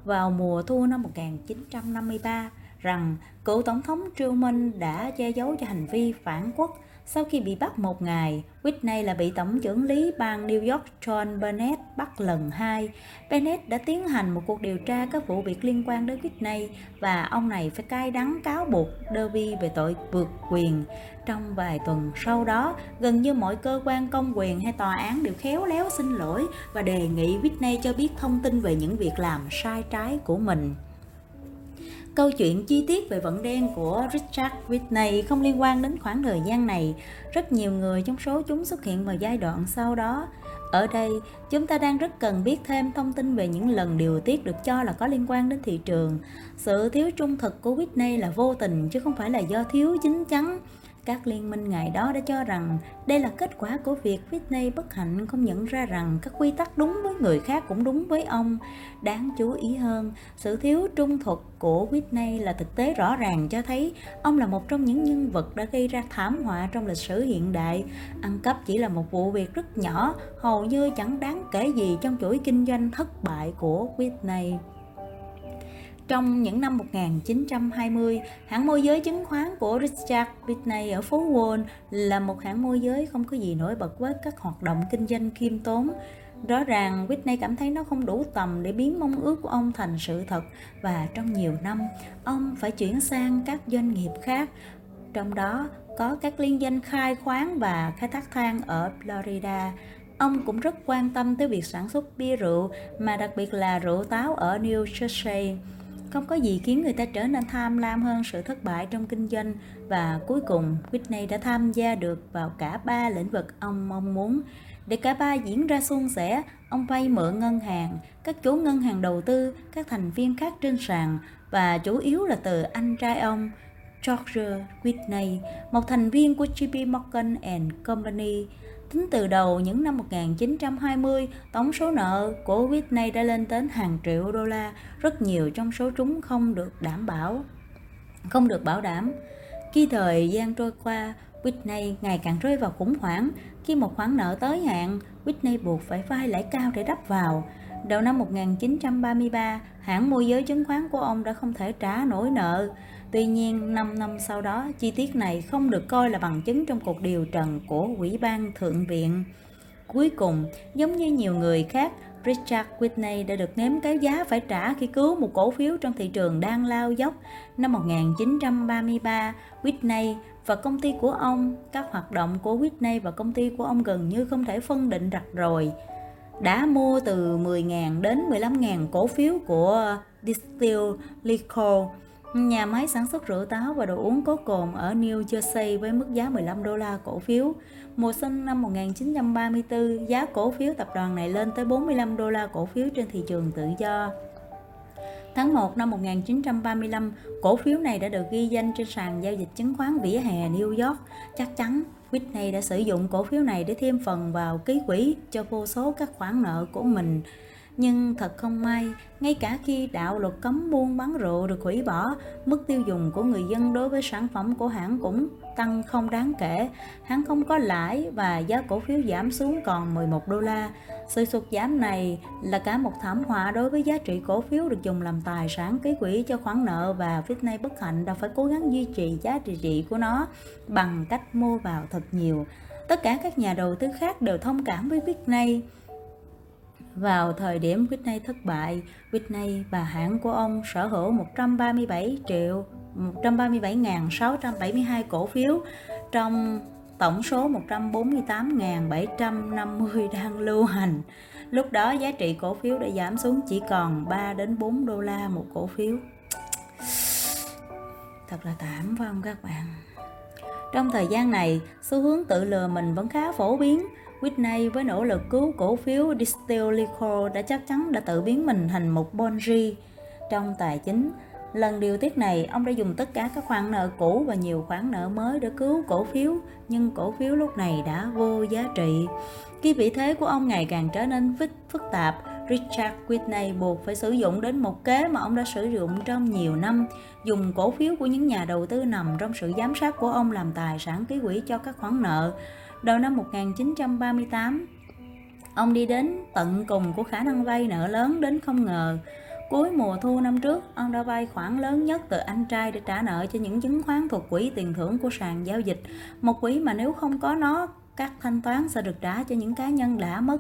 vào mùa thu năm 1953 rằng cựu Tổng thống Truman đã che giấu cho hành vi phản quốc sau khi bị bắt một ngày, Whitney là bị Tổng trưởng lý bang New York John Bennett bắt lần hai. Bennett đã tiến hành một cuộc điều tra các vụ việc liên quan đến Whitney và ông này phải cay đắng cáo buộc Derby về tội vượt quyền. Trong vài tuần sau đó, gần như mọi cơ quan công quyền hay tòa án đều khéo léo xin lỗi và đề nghị Whitney cho biết thông tin về những việc làm sai trái của mình. Câu chuyện chi tiết về vận đen của Richard Whitney không liên quan đến khoảng thời gian này. Rất nhiều người trong số chúng xuất hiện vào giai đoạn sau đó. Ở đây, chúng ta đang rất cần biết thêm thông tin về những lần điều tiết được cho là có liên quan đến thị trường. Sự thiếu trung thực của Whitney là vô tình chứ không phải là do thiếu chính chắn. Các liên minh ngày đó đã cho rằng đây là kết quả của việc Whitney bất hạnh không nhận ra rằng các quy tắc đúng với người khác cũng đúng với ông. Đáng chú ý hơn, sự thiếu trung thực của Whitney là thực tế rõ ràng cho thấy ông là một trong những nhân vật đã gây ra thảm họa trong lịch sử hiện đại. Ăn cắp chỉ là một vụ việc rất nhỏ, hầu như chẳng đáng kể gì trong chuỗi kinh doanh thất bại của Whitney. Trong những năm 1920, hãng môi giới chứng khoán của Richard Whitney ở phố Wall là một hãng môi giới không có gì nổi bật với các hoạt động kinh doanh khiêm tốn. Rõ ràng Whitney cảm thấy nó không đủ tầm để biến mong ước của ông thành sự thật và trong nhiều năm, ông phải chuyển sang các doanh nghiệp khác. Trong đó có các liên danh khai khoáng và khai thác than ở Florida. Ông cũng rất quan tâm tới việc sản xuất bia rượu mà đặc biệt là rượu táo ở New Jersey. Không có gì khiến người ta trở nên tham lam hơn sự thất bại trong kinh doanh. Và cuối cùng Whitney đã tham gia được vào cả ba lĩnh vực ông mong muốn. Để cả ba diễn ra suôn sẻ, ông vay mượn ngân hàng, các chủ ngân hàng đầu tư, các thành viên khác trên sàn. Và chủ yếu là từ anh trai ông George Whitney, một thành viên của JP Morgan and Company, Tính từ đầu những năm 1920, tổng số nợ của Whitney đã lên đến hàng triệu đô la, rất nhiều trong số chúng không được đảm bảo. Không được bảo đảm. Khi thời gian trôi qua, Whitney ngày càng rơi vào khủng hoảng. Khi một khoản nợ tới hạn, Whitney buộc phải vay lãi cao để đắp vào. Đầu năm 1933, hãng môi giới chứng khoán của ông đã không thể trả nổi nợ. Tuy nhiên, 5 năm sau đó, chi tiết này không được coi là bằng chứng trong cuộc điều trần của Ủy ban Thượng viện. Cuối cùng, giống như nhiều người khác, Richard Whitney đã được nếm cái giá phải trả khi cứu một cổ phiếu trong thị trường đang lao dốc. Năm 1933, Whitney và công ty của ông, các hoạt động của Whitney và công ty của ông gần như không thể phân định rạch ròi. Đã mua từ 10.000 đến 15.000 cổ phiếu của Distill Liquor nhà máy sản xuất rượu táo và đồ uống có cồn ở New Jersey với mức giá 15 đô la cổ phiếu. Mùa xuân năm 1934, giá cổ phiếu tập đoàn này lên tới 45 đô la cổ phiếu trên thị trường tự do. Tháng 1 năm 1935, cổ phiếu này đã được ghi danh trên sàn giao dịch chứng khoán vỉa hè New York. Chắc chắn Whitney đã sử dụng cổ phiếu này để thêm phần vào ký quỹ cho vô số các khoản nợ của mình nhưng thật không may, ngay cả khi đạo luật cấm buôn bán rượu được hủy bỏ, mức tiêu dùng của người dân đối với sản phẩm của hãng cũng tăng không đáng kể. Hãng không có lãi và giá cổ phiếu giảm xuống còn 11 đô la. Sự sụt giảm này là cả một thảm họa đối với giá trị cổ phiếu được dùng làm tài sản ký quỹ cho khoản nợ và Whitney bất hạnh đã phải cố gắng duy trì giá trị của nó bằng cách mua vào thật nhiều. Tất cả các nhà đầu tư khác đều thông cảm với Whitney vào thời điểm Whitney thất bại, Whitney và hãng của ông sở hữu 137 triệu 137.672 cổ phiếu trong tổng số 148.750 đang lưu hành. Lúc đó giá trị cổ phiếu đã giảm xuống chỉ còn 3 đến 4 đô la một cổ phiếu. Thật là thảm phải không các bạn? Trong thời gian này, xu hướng tự lừa mình vẫn khá phổ biến. Whitney với nỗ lực cứu cổ phiếu Distill Liquor đã chắc chắn đã tự biến mình thành một Bonji. Trong tài chính, lần điều tiết này, ông đã dùng tất cả các khoản nợ cũ và nhiều khoản nợ mới để cứu cổ phiếu, nhưng cổ phiếu lúc này đã vô giá trị. Khi vị thế của ông ngày càng trở nên phức, phức tạp, Richard Whitney buộc phải sử dụng đến một kế mà ông đã sử dụng trong nhiều năm, dùng cổ phiếu của những nhà đầu tư nằm trong sự giám sát của ông làm tài sản ký quỹ cho các khoản nợ. Đầu năm 1938, ông đi đến tận cùng của khả năng vay nợ lớn đến không ngờ. Cuối mùa thu năm trước, ông đã vay khoản lớn nhất từ anh trai để trả nợ cho những chứng khoán thuộc quỹ tiền thưởng của sàn giao dịch. Một quỹ mà nếu không có nó, các thanh toán sẽ được trả cho những cá nhân đã mất.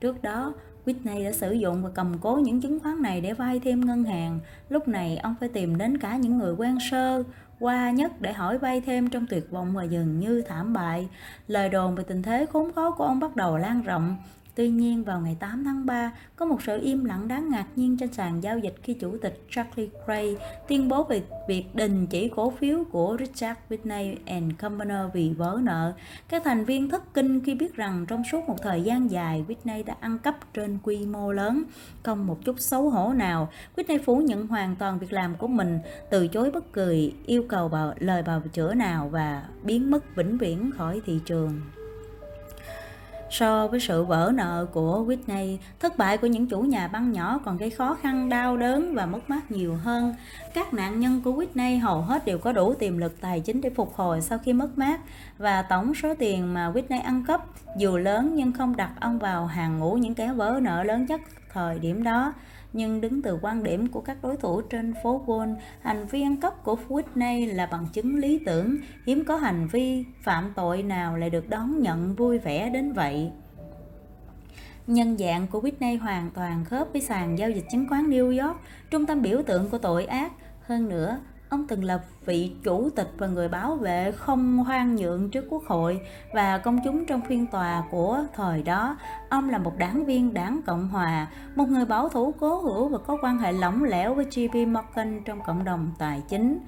Trước đó, Whitney đã sử dụng và cầm cố những chứng khoán này để vay thêm ngân hàng. Lúc này ông phải tìm đến cả những người quen sơ, qua nhất để hỏi vay thêm trong tuyệt vọng và dường như thảm bại. Lời đồn về tình thế khốn khó của ông bắt đầu lan rộng. Tuy nhiên, vào ngày 8 tháng 3, có một sự im lặng đáng ngạc nhiên trên sàn giao dịch khi Chủ tịch Charlie Gray tuyên bố về việc đình chỉ cổ phiếu của Richard Whitney and Company vì vỡ nợ. Các thành viên thất kinh khi biết rằng trong suốt một thời gian dài, Whitney đã ăn cắp trên quy mô lớn. Không một chút xấu hổ nào, Whitney phủ nhận hoàn toàn việc làm của mình, từ chối bất kỳ yêu cầu bào, lời bào chữa nào và biến mất vĩnh viễn khỏi thị trường. So với sự vỡ nợ của Whitney, thất bại của những chủ nhà băng nhỏ còn gây khó khăn, đau đớn và mất mát nhiều hơn. Các nạn nhân của Whitney hầu hết đều có đủ tiềm lực tài chính để phục hồi sau khi mất mát và tổng số tiền mà Whitney ăn cắp dù lớn nhưng không đặt ông vào hàng ngũ những kẻ vỡ nợ lớn nhất thời điểm đó nhưng đứng từ quan điểm của các đối thủ trên phố Wall, hành vi ăn cắp của Whitney là bằng chứng lý tưởng, hiếm có hành vi phạm tội nào lại được đón nhận vui vẻ đến vậy. Nhân dạng của Whitney hoàn toàn khớp với sàn giao dịch chứng khoán New York, trung tâm biểu tượng của tội ác. Hơn nữa, Ông từng là vị chủ tịch và người bảo vệ không hoan nhượng trước quốc hội và công chúng trong phiên tòa của thời đó. Ông là một đảng viên đảng Cộng Hòa, một người bảo thủ cố hữu và có quan hệ lỏng lẻo với JP Morgan trong cộng đồng tài chính.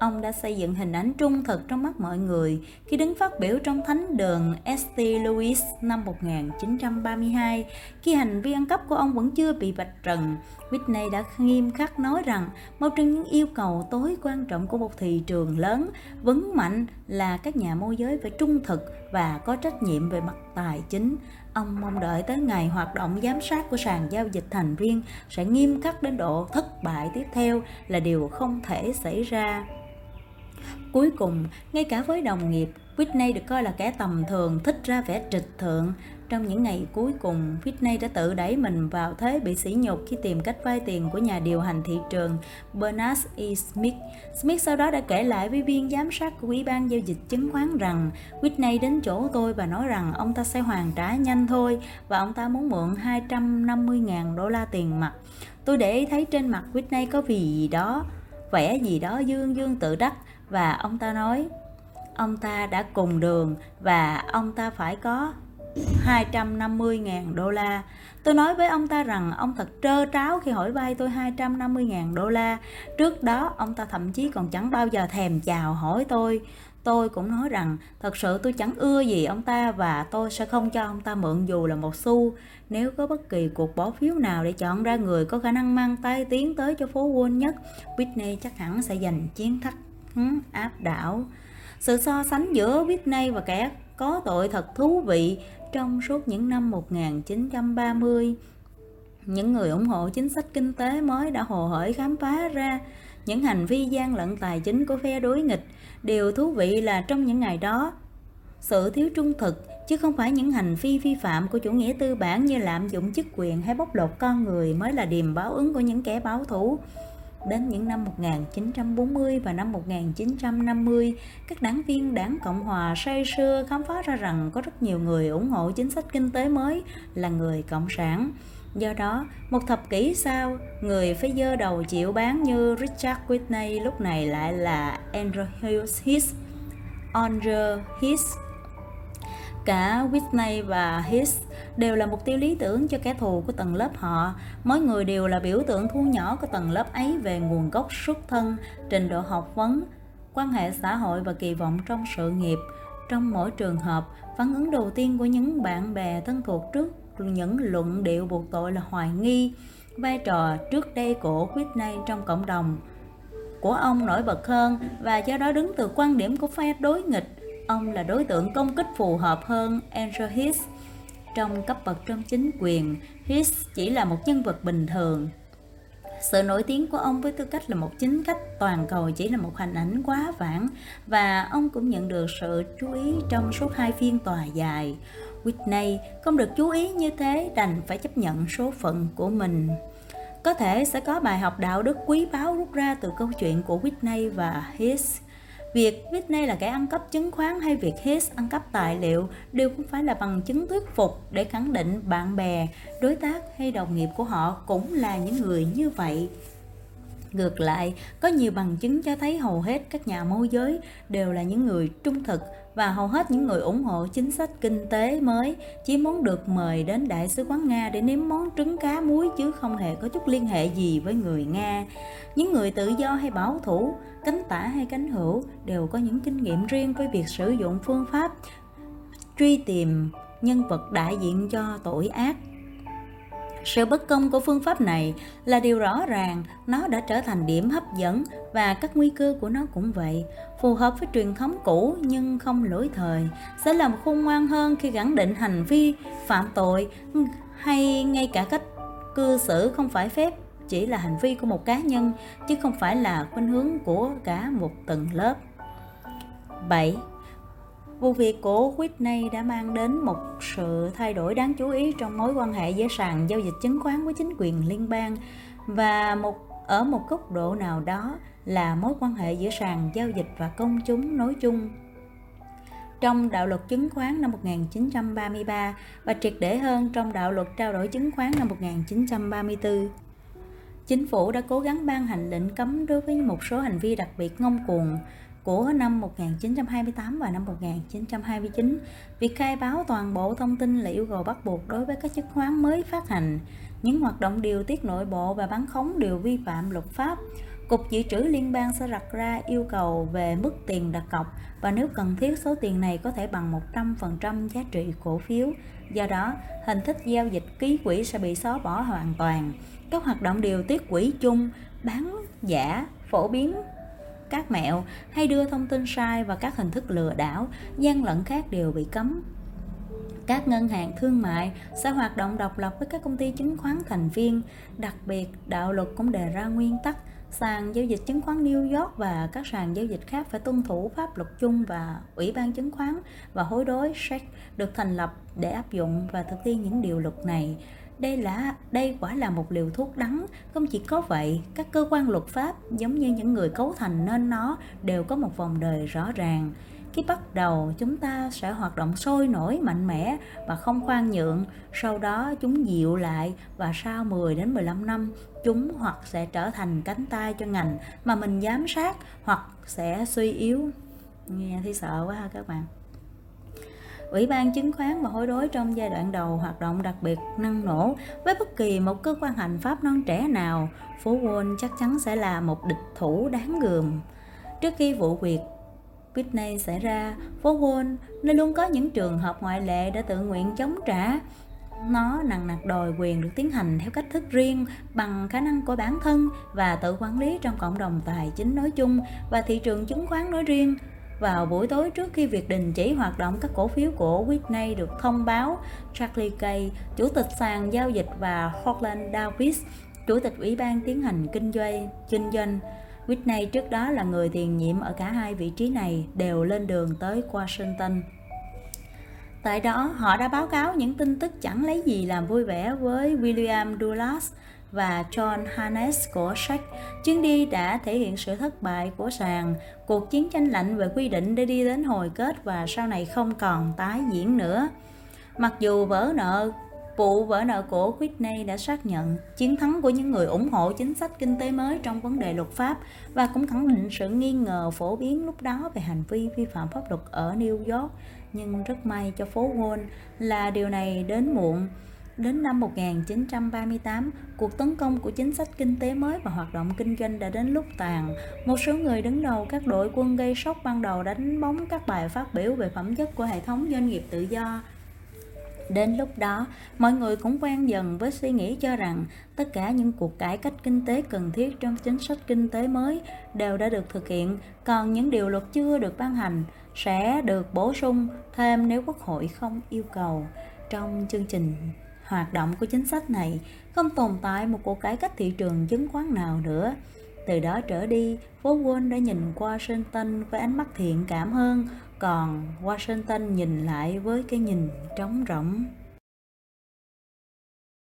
Ông đã xây dựng hình ảnh trung thực trong mắt mọi người khi đứng phát biểu trong thánh đường St. Louis năm 1932. Khi hành vi ăn cắp của ông vẫn chưa bị vạch trần, Whitney đã nghiêm khắc nói rằng một trong những yêu cầu tối quan trọng của một thị trường lớn, vững mạnh là các nhà môi giới phải trung thực và có trách nhiệm về mặt tài chính. Ông mong đợi tới ngày hoạt động giám sát của sàn giao dịch thành viên sẽ nghiêm khắc đến độ thất bại tiếp theo là điều không thể xảy ra. Cuối cùng, ngay cả với đồng nghiệp, Whitney được coi là kẻ tầm thường, thích ra vẻ trịch thượng. Trong những ngày cuối cùng, Whitney đã tự đẩy mình vào thế bị sỉ nhục khi tìm cách vay tiền của nhà điều hành thị trường Bernard E. Smith. Smith sau đó đã kể lại với viên giám sát của Ủy ban giao dịch chứng khoán rằng Whitney đến chỗ tôi và nói rằng ông ta sẽ hoàn trả nhanh thôi và ông ta muốn mượn 250.000 đô la tiền mặt. Tôi để ý thấy trên mặt Whitney có vì gì đó, vẻ gì đó dương dương tự đắc và ông ta nói ông ta đã cùng đường và ông ta phải có 250.000 đô la. Tôi nói với ông ta rằng ông thật trơ tráo khi hỏi vay tôi 250.000 đô la. Trước đó ông ta thậm chí còn chẳng bao giờ thèm chào hỏi tôi. Tôi cũng nói rằng thật sự tôi chẳng ưa gì ông ta và tôi sẽ không cho ông ta mượn dù là một xu. Nếu có bất kỳ cuộc bỏ phiếu nào để chọn ra người có khả năng mang tay tiến tới cho phố Wall nhất, Whitney chắc hẳn sẽ giành chiến thắng áp đảo. Sự so sánh giữa Whitney và kẻ có tội thật thú vị trong suốt những năm 1930. Những người ủng hộ chính sách kinh tế mới đã hồ hởi khám phá ra những hành vi gian lận tài chính của phe đối nghịch. Điều thú vị là trong những ngày đó, sự thiếu trung thực chứ không phải những hành vi vi phạm của chủ nghĩa tư bản như lạm dụng chức quyền hay bóc lột con người mới là điềm báo ứng của những kẻ báo thủ. Đến những năm 1940 và năm 1950, các đảng viên đảng Cộng Hòa say sưa khám phá ra rằng có rất nhiều người ủng hộ chính sách kinh tế mới là người Cộng sản. Do đó, một thập kỷ sau, người phải dơ đầu chịu bán như Richard Whitney lúc này lại là Andrew Hughes, Andrew Hughes Cả Whitney và Hicks đều là mục tiêu lý tưởng cho kẻ thù của tầng lớp họ. Mỗi người đều là biểu tượng thu nhỏ của tầng lớp ấy về nguồn gốc xuất thân, trình độ học vấn quan hệ xã hội và kỳ vọng trong sự nghiệp. Trong mỗi trường hợp, phản ứng đầu tiên của những bạn bè thân thuộc trước những luận điệu buộc tội là hoài nghi vai trò trước đây của Whitney trong cộng đồng của ông nổi bật hơn và do đó đứng từ quan điểm của phe đối nghịch ông là đối tượng công kích phù hợp hơn Andrew Hiss. trong cấp bậc trong chính quyền Hiss chỉ là một nhân vật bình thường sự nổi tiếng của ông với tư cách là một chính khách toàn cầu chỉ là một hình ảnh quá vãng và ông cũng nhận được sự chú ý trong suốt hai phiên tòa dài. Whitney không được chú ý như thế đành phải chấp nhận số phận của mình. Có thể sẽ có bài học đạo đức quý báu rút ra từ câu chuyện của Whitney và Hiss Việc Whitney là kẻ ăn cắp chứng khoán hay việc Hess ăn cắp tài liệu đều không phải là bằng chứng thuyết phục để khẳng định bạn bè, đối tác hay đồng nghiệp của họ cũng là những người như vậy. Ngược lại, có nhiều bằng chứng cho thấy hầu hết các nhà môi giới đều là những người trung thực và hầu hết những người ủng hộ chính sách kinh tế mới chỉ muốn được mời đến Đại sứ quán Nga để nếm món trứng cá muối chứ không hề có chút liên hệ gì với người Nga. Những người tự do hay bảo thủ, cánh tả hay cánh hữu đều có những kinh nghiệm riêng với việc sử dụng phương pháp truy tìm nhân vật đại diện cho tội ác sự bất công của phương pháp này là điều rõ ràng, nó đã trở thành điểm hấp dẫn và các nguy cơ của nó cũng vậy. Phù hợp với truyền thống cũ nhưng không lỗi thời, sẽ làm khôn ngoan hơn khi gắn định hành vi phạm tội hay ngay cả cách cư xử không phải phép chỉ là hành vi của một cá nhân chứ không phải là khuynh hướng của cả một tầng lớp. 7. Vụ việc của Whitney đã mang đến một sự thay đổi đáng chú ý trong mối quan hệ giữa sàn giao dịch chứng khoán với chính quyền liên bang và một ở một góc độ nào đó là mối quan hệ giữa sàn giao dịch và công chúng nói chung. Trong đạo luật chứng khoán năm 1933 và triệt để hơn trong đạo luật trao đổi chứng khoán năm 1934. Chính phủ đã cố gắng ban hành lệnh cấm đối với một số hành vi đặc biệt ngông cuồng của năm 1928 và năm 1929. Việc khai báo toàn bộ thông tin là yêu cầu bắt buộc đối với các chứng khoán mới phát hành. Những hoạt động điều tiết nội bộ và bán khống đều vi phạm luật pháp. Cục Dự trữ Liên bang sẽ đặt ra yêu cầu về mức tiền đặt cọc và nếu cần thiết số tiền này có thể bằng 100% giá trị cổ phiếu. Do đó, hình thức giao dịch ký quỹ sẽ bị xóa bỏ hoàn toàn. Các hoạt động điều tiết quỹ chung, bán giả, phổ biến các mẹo hay đưa thông tin sai và các hình thức lừa đảo, gian lận khác đều bị cấm. Các ngân hàng thương mại sẽ hoạt động độc lập với các công ty chứng khoán thành viên, đặc biệt đạo luật cũng đề ra nguyên tắc sàn giao dịch chứng khoán New York và các sàn giao dịch khác phải tuân thủ pháp luật chung và Ủy ban chứng khoán và hối đối SEC được thành lập để áp dụng và thực thi những điều luật này. Đây là, đây quả là một liều thuốc đắng. Không chỉ có vậy, các cơ quan luật pháp giống như những người cấu thành nên nó đều có một vòng đời rõ ràng khi bắt đầu chúng ta sẽ hoạt động sôi nổi mạnh mẽ và không khoan nhượng. Sau đó chúng dịu lại và sau 10 đến 15 năm chúng hoặc sẽ trở thành cánh tay cho ngành mà mình giám sát hoặc sẽ suy yếu. Nghe thấy sợ quá ha các bạn. Ủy ban chứng khoán và hối đối trong giai đoạn đầu hoạt động đặc biệt năng nổ với bất kỳ một cơ quan hành pháp non trẻ nào, phố Wall chắc chắn sẽ là một địch thủ đáng gườm. Trước khi vụ việc Whitney xảy ra, phố Wall nơi luôn có những trường hợp ngoại lệ đã tự nguyện chống trả. Nó nặng nặc đòi quyền được tiến hành theo cách thức riêng bằng khả năng của bản thân và tự quản lý trong cộng đồng tài chính nói chung và thị trường chứng khoán nói riêng vào buổi tối trước khi việc đình chỉ hoạt động các cổ phiếu của Whitney được thông báo, Charlie Kay, chủ tịch sàn giao dịch và Hotland Davis, chủ tịch ủy ban tiến hành kinh doanh, kinh doanh Whitney trước đó là người tiền nhiệm ở cả hai vị trí này đều lên đường tới Washington. Tại đó, họ đã báo cáo những tin tức chẳng lấy gì làm vui vẻ với William Dulles, và John Hannes của sách. Chuyến đi đã thể hiện sự thất bại của sàn, cuộc chiến tranh lạnh về quy định để đi đến hồi kết và sau này không còn tái diễn nữa. Mặc dù vỡ nợ Vụ vỡ nợ của Whitney đã xác nhận chiến thắng của những người ủng hộ chính sách kinh tế mới trong vấn đề luật pháp và cũng khẳng định sự nghi ngờ phổ biến lúc đó về hành vi vi phạm pháp luật ở New York. Nhưng rất may cho phố Wall là điều này đến muộn Đến năm 1938, cuộc tấn công của chính sách kinh tế mới và hoạt động kinh doanh đã đến lúc tàn. Một số người đứng đầu các đội quân gây sốc ban đầu đánh bóng các bài phát biểu về phẩm chất của hệ thống doanh nghiệp tự do. Đến lúc đó, mọi người cũng quen dần với suy nghĩ cho rằng tất cả những cuộc cải cách kinh tế cần thiết trong chính sách kinh tế mới đều đã được thực hiện, còn những điều luật chưa được ban hành sẽ được bổ sung thêm nếu Quốc hội không yêu cầu. Trong chương trình hoạt động của chính sách này không tồn tại một cuộc cải cách thị trường chứng khoán nào nữa. Từ đó trở đi, phố Wall đã nhìn Washington với ánh mắt thiện cảm hơn, còn Washington nhìn lại với cái nhìn trống rỗng.